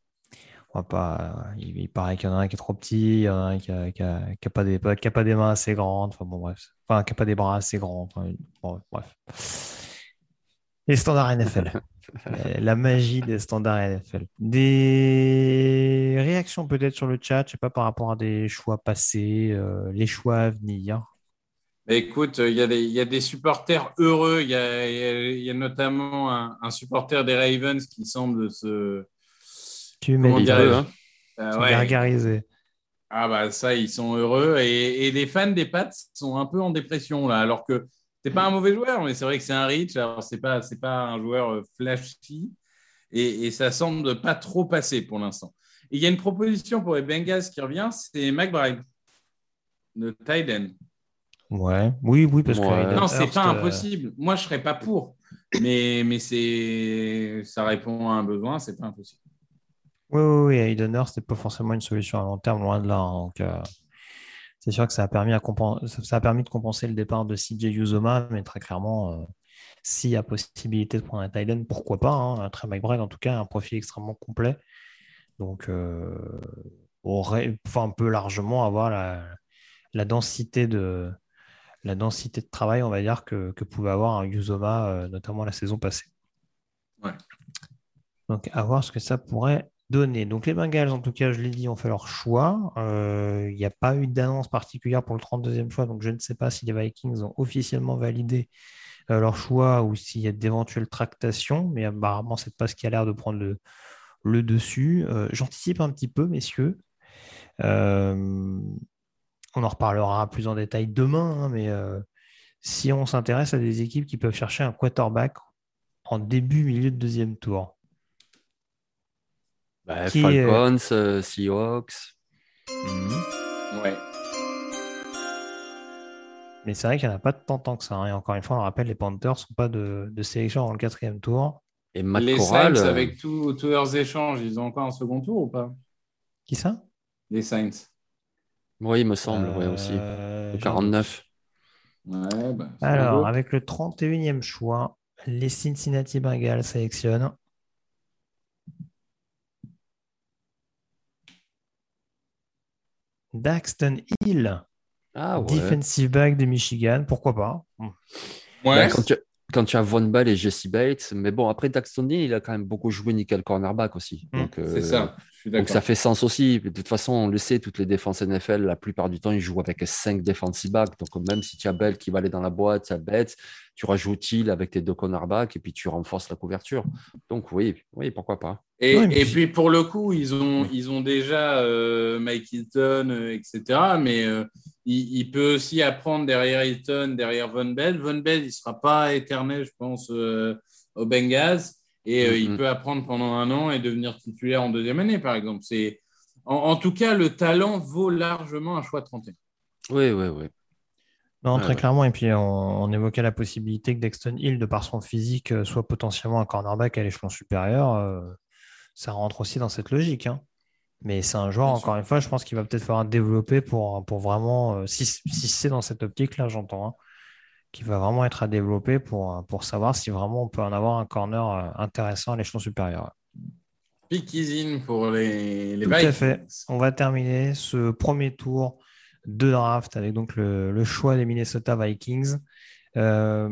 On va pas, euh, il, il paraît qu'il y en a un qui est trop petit, il y en a un qui a, qui a- qui a pas des, pas- qui a pas des mains assez grandes, enfin bon, bref. Enfin, qui a pas des bras assez grands, enfin, bon, bref. Les standards NFL. Euh, La magie des standards NFL. Des réactions peut-être sur le chat, je sais pas, par rapport à des choix passés, euh, les choix à venir. Bah, écoute, il y, a des, il y a des supporters heureux. Il y a, il y a- il y a notamment un, un supporter des Ravens qui semble se. Tu dirais-je hein. Ah, sont ouais. Ah bah ça, ils sont heureux. Et, et les fans des Pats sont un peu en dépression là, alors que c'est pas un mauvais joueur, mais c'est vrai que c'est un Rich. Alors c'est pas c'est pas un joueur euh, flashy et, et ça semble pas trop passer pour l'instant. Et il y a une proposition pour les Bengals qui revient, c'est McBride, le tight end. Ouais, oui, oui, parce que Ouais. Hayden Non, c'est pas impossible. Moi, je serais pas pour, mais mais c'est ça répond à un besoin, c'est pas impossible. Oui, oui, oui, Hayden Hurst, c'est pas forcément une solution à long terme, loin de là. hein. Donc, euh, c'est sûr que ça a permis à compen- ça ça a permis de compenser le départ de CJ Uzoma, mais très clairement, euh, s'il y a possibilité de prendre un end, pourquoi pas. Hein, Trey McBride, en tout cas, un profil extrêmement complet. Donc, euh, aurait, enfin, on peut largement avoir la, la densité de, la densité de travail, on va dire, que, que pouvait avoir un Uzoma, euh, notamment la saison passée. Ouais. Donc, à voir ce que ça pourrait donner. Donc, les Bengals, en tout cas, je l'ai dit, ont fait leur choix. Euh, Il n'y a pas eu d'annonce particulière pour le 32e choix, donc je ne sais pas si les Vikings ont officiellement validé euh, leur choix ou s'il y a d'éventuelles tractations, mais apparemment, c'est pas ce qui a l'air de prendre le, dessus. Euh, J'anticipe un petit peu, messieurs. On en reparlera plus en détail demain, hein, mais si on s'intéresse à des équipes qui peuvent chercher un quarterback en début, milieu de deuxième tour, Bah, Qui, euh, Falcons, euh, Seahawks. Mhm. Ouais. mais c'est vrai qu'il n'y en a pas de tant, tant que ça. hein. Et encore une fois, on le rappelle, les Panthers ne sont pas de, de sélection dans le quatrième tour. Et Matt les Corral, Saints, euh, avec tous leurs échanges, ils ont encore un second tour ou pas? Qui ça? Les Saints. oui, il me semble, ouais, aussi. Euh, Le j'ai un 49. Ouais, bah, Alors, beau. avec le 31e choix, les Cincinnati Bengals sélectionnent Daxton Hill, Ah ouais. defensive back de Michigan. Pourquoi pas Ouais. Bah, quand, tu, quand tu as Von Bell et Jesse Bates. Mais bon, après, Daxton Dean, il a quand même beaucoup joué nickel cornerback aussi. Mm. Donc, C'est euh, ça. Donc ça fait sens aussi. De toute façon, on le sait, toutes les défenses NFL, la plupart du temps, ils jouent avec 5 defensive backs. Donc même si tu as Bell qui va aller dans la boîte, tu as Betts, tu rajoutes Hill avec tes deux cornerbacks et puis tu renforces la couverture. Donc oui, oui, pourquoi pas. Et, Ouais, et mais- puis pour le coup, ils ont, ils ont déjà euh, Mike Hilton, euh, etc. Mais euh, il, il peut aussi apprendre derrière Hilton, derrière Von Bell. Von Bell, il ne sera pas éternel, je pense, euh, au Bengals. Et euh, il Mhm. peut apprendre pendant un an et devenir titulaire en deuxième année, par exemple. C'est, en, en tout cas, le talent vaut largement un choix de 31. Oui, oui, oui. Non, très ouais. clairement. Et puis, on, on évoquait la possibilité que Dexton Hill, de par son physique, euh, soit potentiellement un cornerback à l'échelon supérieur. euh, ça rentre aussi dans cette logique. hein. Mais c'est un joueur, Bien encore une fois, je pense qu'il va peut-être falloir développer pour, pour vraiment, euh, si, si c'est dans cette optique-là, j'entends, hein, qui va vraiment être à développer pour, euh, pour savoir si vraiment on peut en avoir un corner euh, intéressant à l'échelon supérieur. Pickizine pour les, les Tout à fait. On va terminer ce premier tour de draft avec donc le, le choix des Minnesota Vikings. Euh,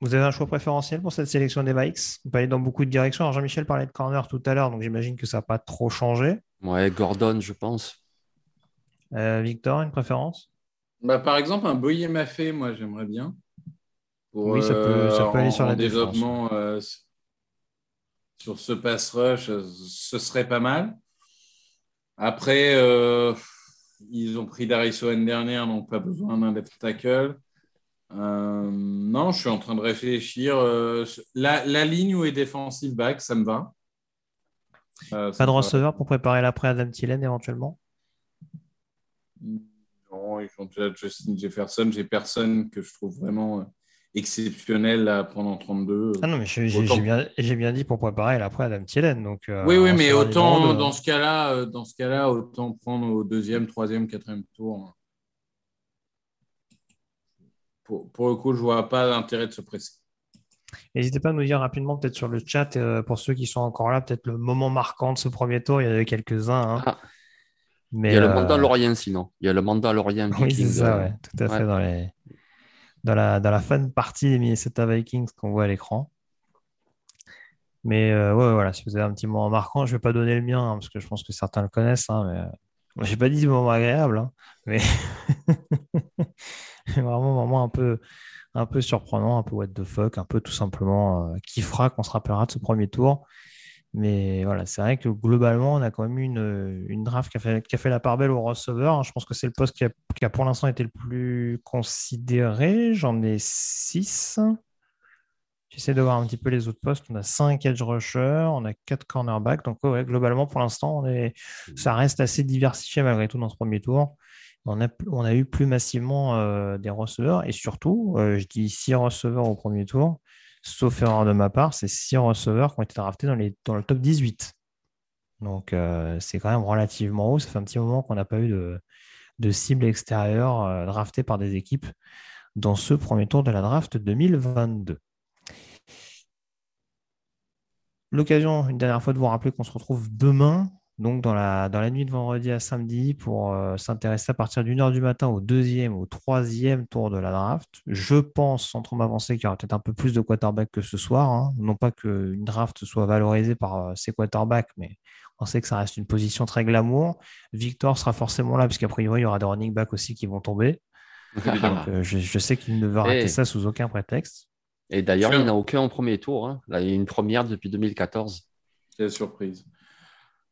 vous avez un choix préférentiel pour cette sélection des Vikes? On peut aller dans beaucoup de directions. Alors Jean-Michel parlait de corner tout à l'heure, donc j'imagine que ça n'a pas trop changé. Ouais, Gordon, je pense. Euh, Victor, une préférence? Bah, par exemple, un Boyer Maffé, moi, j'aimerais bien. Pour, Oui, ça peut- ça peut aller en- sur la en défense. développement euh, sur ce pass rush, euh, ce serait pas mal. Après, euh, ils ont pris Darius Owen dernière, donc pas besoin d'un left tackle. Euh, non, je suis en train de réfléchir. euh, la, la ligne où est defensive back, ça me va. Euh, Pas de va. receveur pour préparer l'après Adam Thielen éventuellement? Non, ils ont déjà Justin Jefferson. J'ai personne que je trouve vraiment euh, exceptionnel à prendre en 32. Ah non, mais j'ai bien, dit pour préparer l'après Adam Thielen. Donc, euh, oui, oui, mais autant dans ce cas-là, euh, dans ce cas-là, autant prendre au deuxième, troisième, quatrième tour. Pour, pour le coup, je vois pas l'intérêt de se presser. N'hésitez pas à nous dire rapidement, peut-être sur le chat, euh, pour ceux qui sont encore là, peut-être le moment marquant de ce premier tour. Il y en avait quelques-uns. hein. Ah, Mais, il y a le Mandalorian sinon. Il y a le Mandalorian Oui, c'est ça, ouais, tout à fait. Dans, les... dans, la, dans la fan partie des Minnesota Vikings qu'on voit à l'écran. Mais euh, voilà, si vous avez un petit moment marquant, je ne vais pas donner le mien, hein, parce que je pense que certains le connaissent. Hein, mais... Moi, j'ai pas dit moment agréable, hein, mais vraiment un un peu, un peu surprenant, un peu what the fuck, un peu tout simplement euh, qui fera qu'on se rappellera de ce premier tour. Mais voilà, c'est vrai que globalement, on a quand même eu une, une draft qui a, fait, qui a fait la part belle au receveur. Je pense que c'est le poste qui a, qui a pour l'instant été le plus considéré. J'en ai six. J'essaie de voir un petit peu les autres postes. On a cinq edge rushers, on a quatre cornerbacks. Donc, globalement, pour l'instant, ça reste assez diversifié malgré tout dans ce premier tour. On a, on a eu plus massivement euh, des receveurs et surtout, euh, je dis six receveurs au premier tour, sauf erreur de ma part, c'est six receveurs qui ont été draftés dans, dans le top 18. Donc, euh, c'est quand même relativement haut. Ça fait un petit moment qu'on n'a pas eu de, de cible extérieure euh, draftée par des équipes dans ce premier tour de la draft 2022. L'occasion, une dernière fois, de vous rappeler qu'on se retrouve demain, donc dans la, dans la nuit de vendredi à samedi, pour euh, s'intéresser à partir d'une heure du matin au deuxième, au troisième tour de la draft. Je pense, sans trop m'avancer, qu'il y aura peut-être un peu plus de quarterbacks que ce soir. hein. Non pas qu'une draft soit valorisée par euh, ses quarterbacks, mais on sait que ça reste une position très glamour. Victor sera forcément là, puisqu'a priori, il y aura des running backs aussi qui vont tomber. Donc, euh, je, je sais qu'il ne veut rater ça sous aucun prétexte. Et d'ailleurs, il n'y en a aucun au premier tour. hein. Là, il y a une première depuis 2014. Quelle surprise.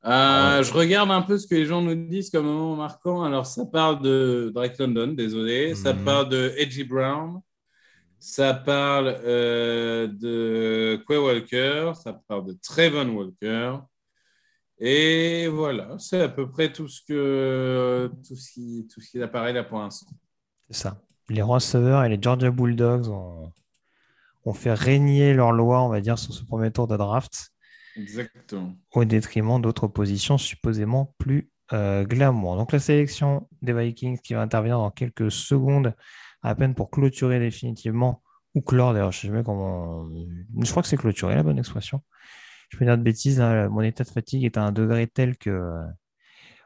Euh, Je regarde un peu ce que les gens nous disent comme moment marquant. Alors, ça parle de Drake London, désolé. Ça Mhm. parle de Edgy Brown. Ça parle euh, de Quay Walker. Ça parle de Trevon Walker. Et voilà, c'est à peu près tout ce que tout ce qui, tout ce qui apparaît là pour l'instant. C'est ça. Les receveurs et les Georgia Bulldogs ont, ont fait régner leur loi, on va dire, sur ce premier tour de draft, Exactement. au détriment d'autres positions supposément plus euh, glamour. Donc la sélection des Vikings qui va intervenir dans quelques secondes, à peine pour clôturer définitivement, ou clore d'ailleurs, je sais jamais comment. Je crois que c'est clôturer la bonne expression. Je peux dire de bêtises, là, mon état de fatigue est à un degré tel que euh,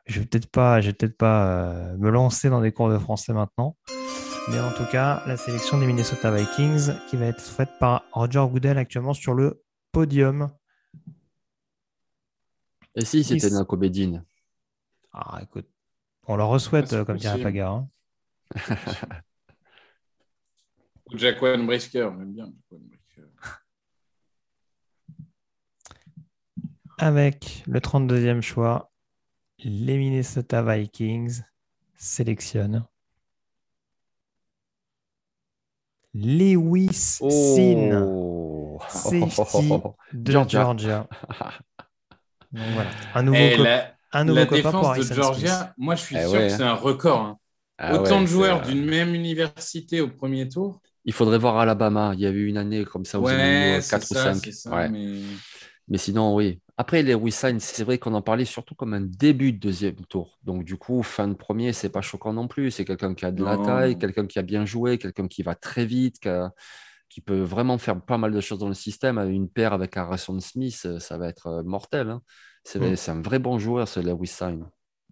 je vais peut-être pas, vais peut-être pas euh, me lancer dans des cours de français maintenant. Mais en tout cas, la sélection des Minnesota Vikings qui va être faite par Roger Goodell actuellement sur le podium. Et si c'était Nako Bedin Ah, écoute, on leur souhaite, c'est comme dirait. Paga. hein. Ou Jaquan Brisker, j'aime bien Brisker. Avec le 32e choix, les Minnesota Vikings sélectionnent Lewis Sin, Oh safety de Georgia. Georgia. Donc voilà, un nouveau, cop- la, un nouveau la copain pour défense de Georgia, Smith. moi je suis Eh sûr ouais. que c'est un record. hein. Ah Autant ouais, de joueurs euh, d'une même université au premier tour. Il faudrait voir Alabama. Il y a eu une année comme ça où Ouais, euh, c'est 4 ou ça, 5. c'est ça. Ouais. Mais... Mais sinon, oui. Après, les Wissine, c'est vrai qu'on en parlait surtout comme un début de deuxième tour. Donc, du coup, fin de premier, c'est pas choquant non plus. C'est quelqu'un qui a de la taille, quelqu'un qui a bien joué, quelqu'un qui va très vite, qui, a- qui peut vraiment faire pas mal de choses dans le système. Une paire avec Harrison Smith, euh, ça va être euh, mortel. hein. C'est Mm. c'est un vrai bon joueur, ce Lewis Sign.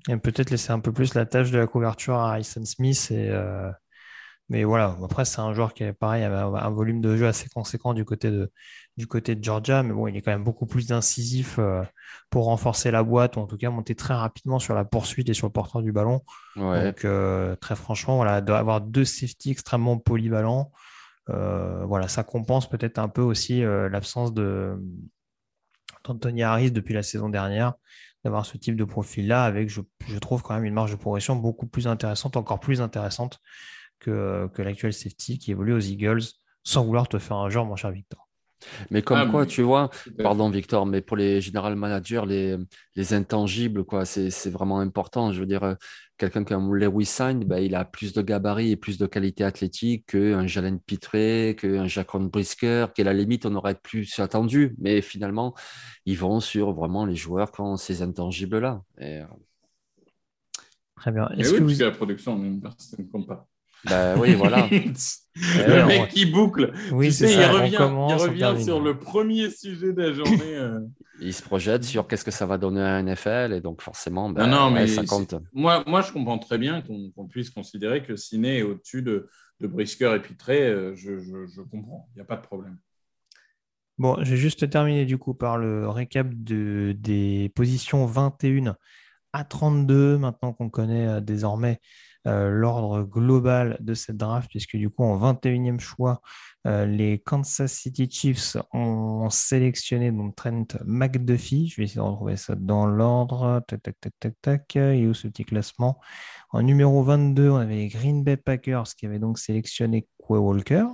Et peut-être laisser un peu plus la tâche de la couverture à Harrison Smith. Et, euh, Mais voilà, après, c'est un joueur qui est pareil, avait un, volume de jeu assez conséquent du côté de, du côté de Georgia. Mais bon, il est quand même beaucoup plus incisif euh, pour renforcer la boîte, ou en tout cas monter très rapidement sur la poursuite et sur le porteur du ballon. Ouais. Donc, euh, très franchement, voilà, d'avoir deux safety extrêmement polyvalents, euh, voilà, ça compense peut-être un peu aussi euh, l'absence de d'Anthony Harris depuis la saison dernière, d'avoir ce type de profil-là avec, je, je trouve, quand même une marge de progression beaucoup plus intéressante, encore plus intéressante que, que l'actuel safety qui évolue aux Eagles, sans vouloir te faire un genre, mon cher Victor. Mais comme Ah, quoi, tu vois, pardon Victor, mais pour les general managers, les, les intangibles, quoi, c'est c'est vraiment important. Je veux dire, euh, quelqu'un comme Lewis Sain, ben, il a plus de gabarit et plus de qualité athlétique qu'un Jalen Pitré, qu'un Jacon Brisker, qui à la limite, on aurait plus attendu. Mais finalement, ils vont sur vraiment les joueurs qui ont ces intangibles-là. Et, euh, Très bien. Est-ce oui, que parce vous... que la production en université ne compte pas. Ben oui, voilà. le ouais, mec on- qui boucle. Oui, tu sais, ça, il on revient, commence, il revient sur le premier sujet de la journée. euh. Ils se projettent sur qu'est-ce que ça va donner à NFL. Et donc, forcément, ben, non, non, ouais, mais ça compte. Moi, moi, je comprends très bien qu'on puisse considérer que Ciné est au-dessus de, de Brisker et Pitré. euh, Je, je, je comprends. Il n'y a pas de problème. Bon, j'ai juste terminé du coup par le récap de, des positions 21 à 32, maintenant qu'on connaît euh, désormais euh, l'ordre global de cette draft, puisque du coup, en 21e choix, euh, les Kansas City Chiefs ont sélectionné donc Trent McDuffie. Je vais essayer de retrouver ça dans l'ordre. Tac, tac, tac, tac, tac. Est où ce petit classement? En numéro 22, on avait les Green Bay Packers qui avaient donc sélectionné Quay Walker.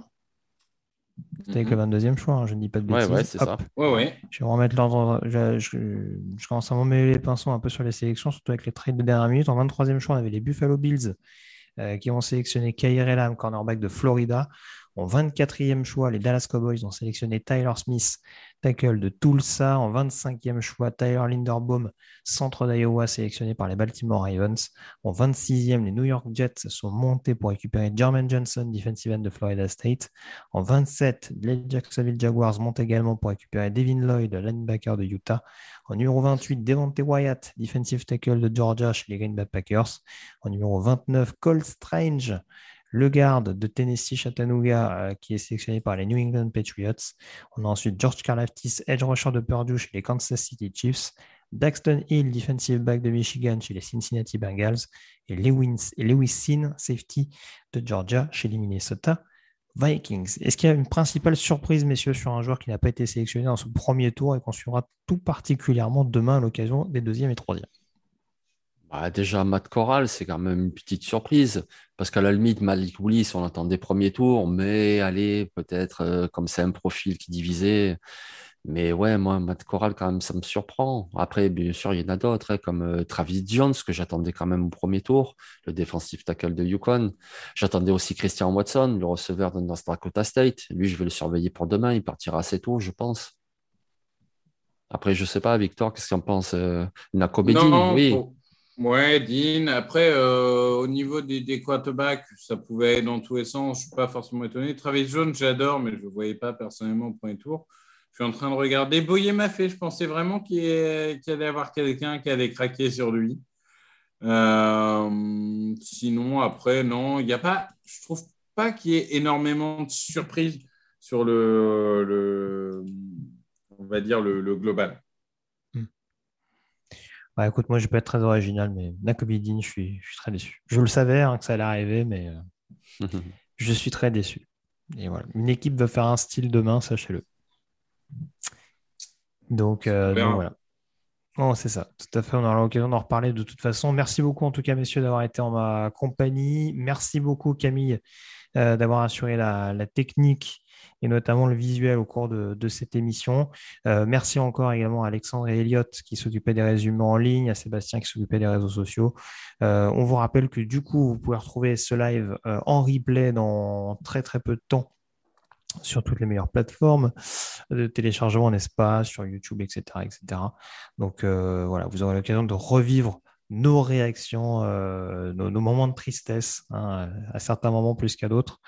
C'était avec le 22e choix, hein, je ne dis pas de Ouais, bêtises. ouais, c'est Hop. ça. Ouais, ouais. Je vais remettre l'ordre. Je, je- je commence à m'emmêler les pinceaux un peu sur les sélections, surtout avec les trades de dernière minute. En 23e choix, on avait les Buffalo Bills euh, qui ont sélectionné Kair Elam, cornerback de Florida. En 24e choix, les Dallas Cowboys ont sélectionné Tyler Smith, tackle de Tulsa. En 25e choix, Tyler Linderbaum, centre d'Iowa, sélectionné par les Baltimore Ravens. En 26e, les New York Jets sont montés pour récupérer Jermaine Johnson, defensive end de Florida State. En 27, les Jacksonville Jaguars montent également pour récupérer Devin Lloyd, linebacker de Utah. En numéro 28, Devontae Wyatt, defensive tackle de Georgia chez les Green Packers. En numéro 29, Cole Strange, le garde de Tennessee Chattanooga, euh, qui est sélectionné par les New England Patriots. On a ensuite George Karlaftis, edge rusher de Purdue chez les Kansas City Chiefs. Daxton Hill, defensive back de Michigan chez les Cincinnati Bengals. Et Lewis, Sin, safety de Georgia chez les Minnesota Vikings. Est-ce qu'il y a une principale surprise, messieurs, sur un joueur qui n'a pas été sélectionné dans ce premier tour et qu'on suivra tout particulièrement demain à l'occasion des deuxième et troisième Bah, déjà, Matt Corral, c'est quand même une petite surprise. Parce qu'à la limite, Malik Willis, on l'attendait premier tour, mais allez, peut-être euh, comme c'est un profil qui divisait. Mais ouais, moi, Matt Corral, quand même, ça me surprend. Après, bien sûr, il y en a d'autres, hein, comme euh, Travis Jones, que j'attendais quand même au premier tour, le défensif tackle de Yukon. J'attendais aussi Christian Watson, le receveur de North Dakota State. Lui, je vais le surveiller pour demain. Il partira assez tôt, je pense. Après, je sais pas, Victor, qu'est-ce que tu en penses? Euh, Nako Bedin, Non, oui. pour- Ouais, Dean. Après, euh, au niveau des, des ça pouvait être dans tous les sens. Je ne suis pas forcément étonné. Travis Jones, j'adore, mais je ne le voyais pas personnellement au premier tour. Je suis en train de regarder. Boyer m'a fait. Je pensais vraiment qu'il qu'il allait avoir quelqu'un qui allait craquer sur lui. Euh, sinon, après, non, il n'y a pas, je trouve pas qu'il y ait énormément de surprises sur le, le on va dire, le, global. Hmm. écoute, moi, je peux être très original, mais Nakobidin, je suis, je suis très déçu. Je le savais hein, que ça allait arriver, mais euh, je suis très déçu. Et voilà, une équipe va faire un style demain, sachez-le. Donc, euh, voilà. Oh, c'est ça, tout à fait. On aura l'occasion d'en reparler de toute façon. Merci beaucoup, en tout cas, messieurs, d'avoir été en ma compagnie. Merci beaucoup, Camille, euh, d'avoir assuré la, technique et notamment le visuel au cours de, cette émission. Euh, merci encore également à Alexandre et Elliot qui s'occupaient des résumés en ligne, à Sébastien qui s'occupait des réseaux sociaux. on vous rappelle que du coup, vous pouvez retrouver ce live en replay dans très très peu de temps sur toutes les meilleures plateformes de téléchargement, n'est-ce pas, sur YouTube, etc. etc. Donc euh, voilà, vous aurez l'occasion de revivre nos réactions, euh, nos, moments de tristesse, hein, à certains moments plus qu'à d'autres.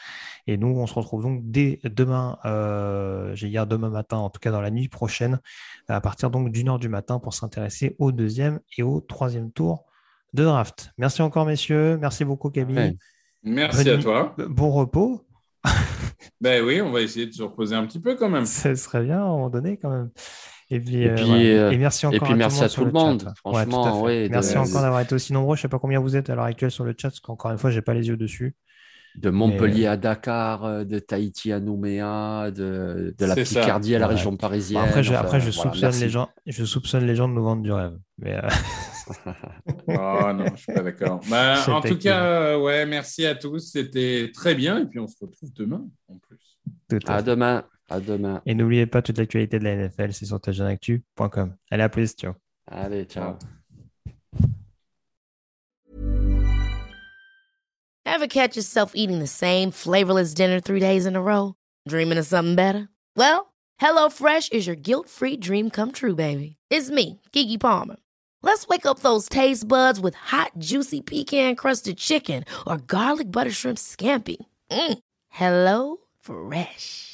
Et nous, on se retrouve donc dès demain, euh, j'ai hier demain matin, en tout cas dans la nuit prochaine, à partir donc d'une heure du matin pour s'intéresser au deuxième et au troisième tour de draft. Merci encore, messieurs. Merci beaucoup, Camille. Merci à toi. Bon repos. ben oui, on va essayer de se reposer un petit peu quand même. Ce serait bien à un moment donné quand même. Et puis, euh, euh, merci encore et puis merci à tout le monde. Franchement, merci encore d'avoir été aussi nombreux. Je ne sais pas combien vous êtes à l'heure actuelle sur le chat, parce qu'encore une fois, je n'ai pas les yeux dessus. De Montpellier à Dakar, euh, de Tahiti à Nouméa, de, de la Picardie à la région parisienne. après, je, après, je soupçonne les gens, je soupçonne les gens de nous vendre du rêve. Mais oh non, je ne suis pas d'accord. Bah, en tout cas, ouais, merci à tous. C'était très bien. Et puis, on se retrouve demain en plus. à, demain. À demain. Et n'oubliez pas toute l'actualité de la NFL, c'est sur tajanactu.com. Allez, à plus. Ciao. Allez, ciao. Ever catch yourself eating the same flavorless dinner three days in a row? Dreaming of something better? Well, HelloFresh is your guilt-free dream come true, baby. It's me, Kiki Palmer. Let's wake up those taste buds with hot, juicy pecan crusted chicken or garlic butter shrimp scampi. Mm. Hello Fresh.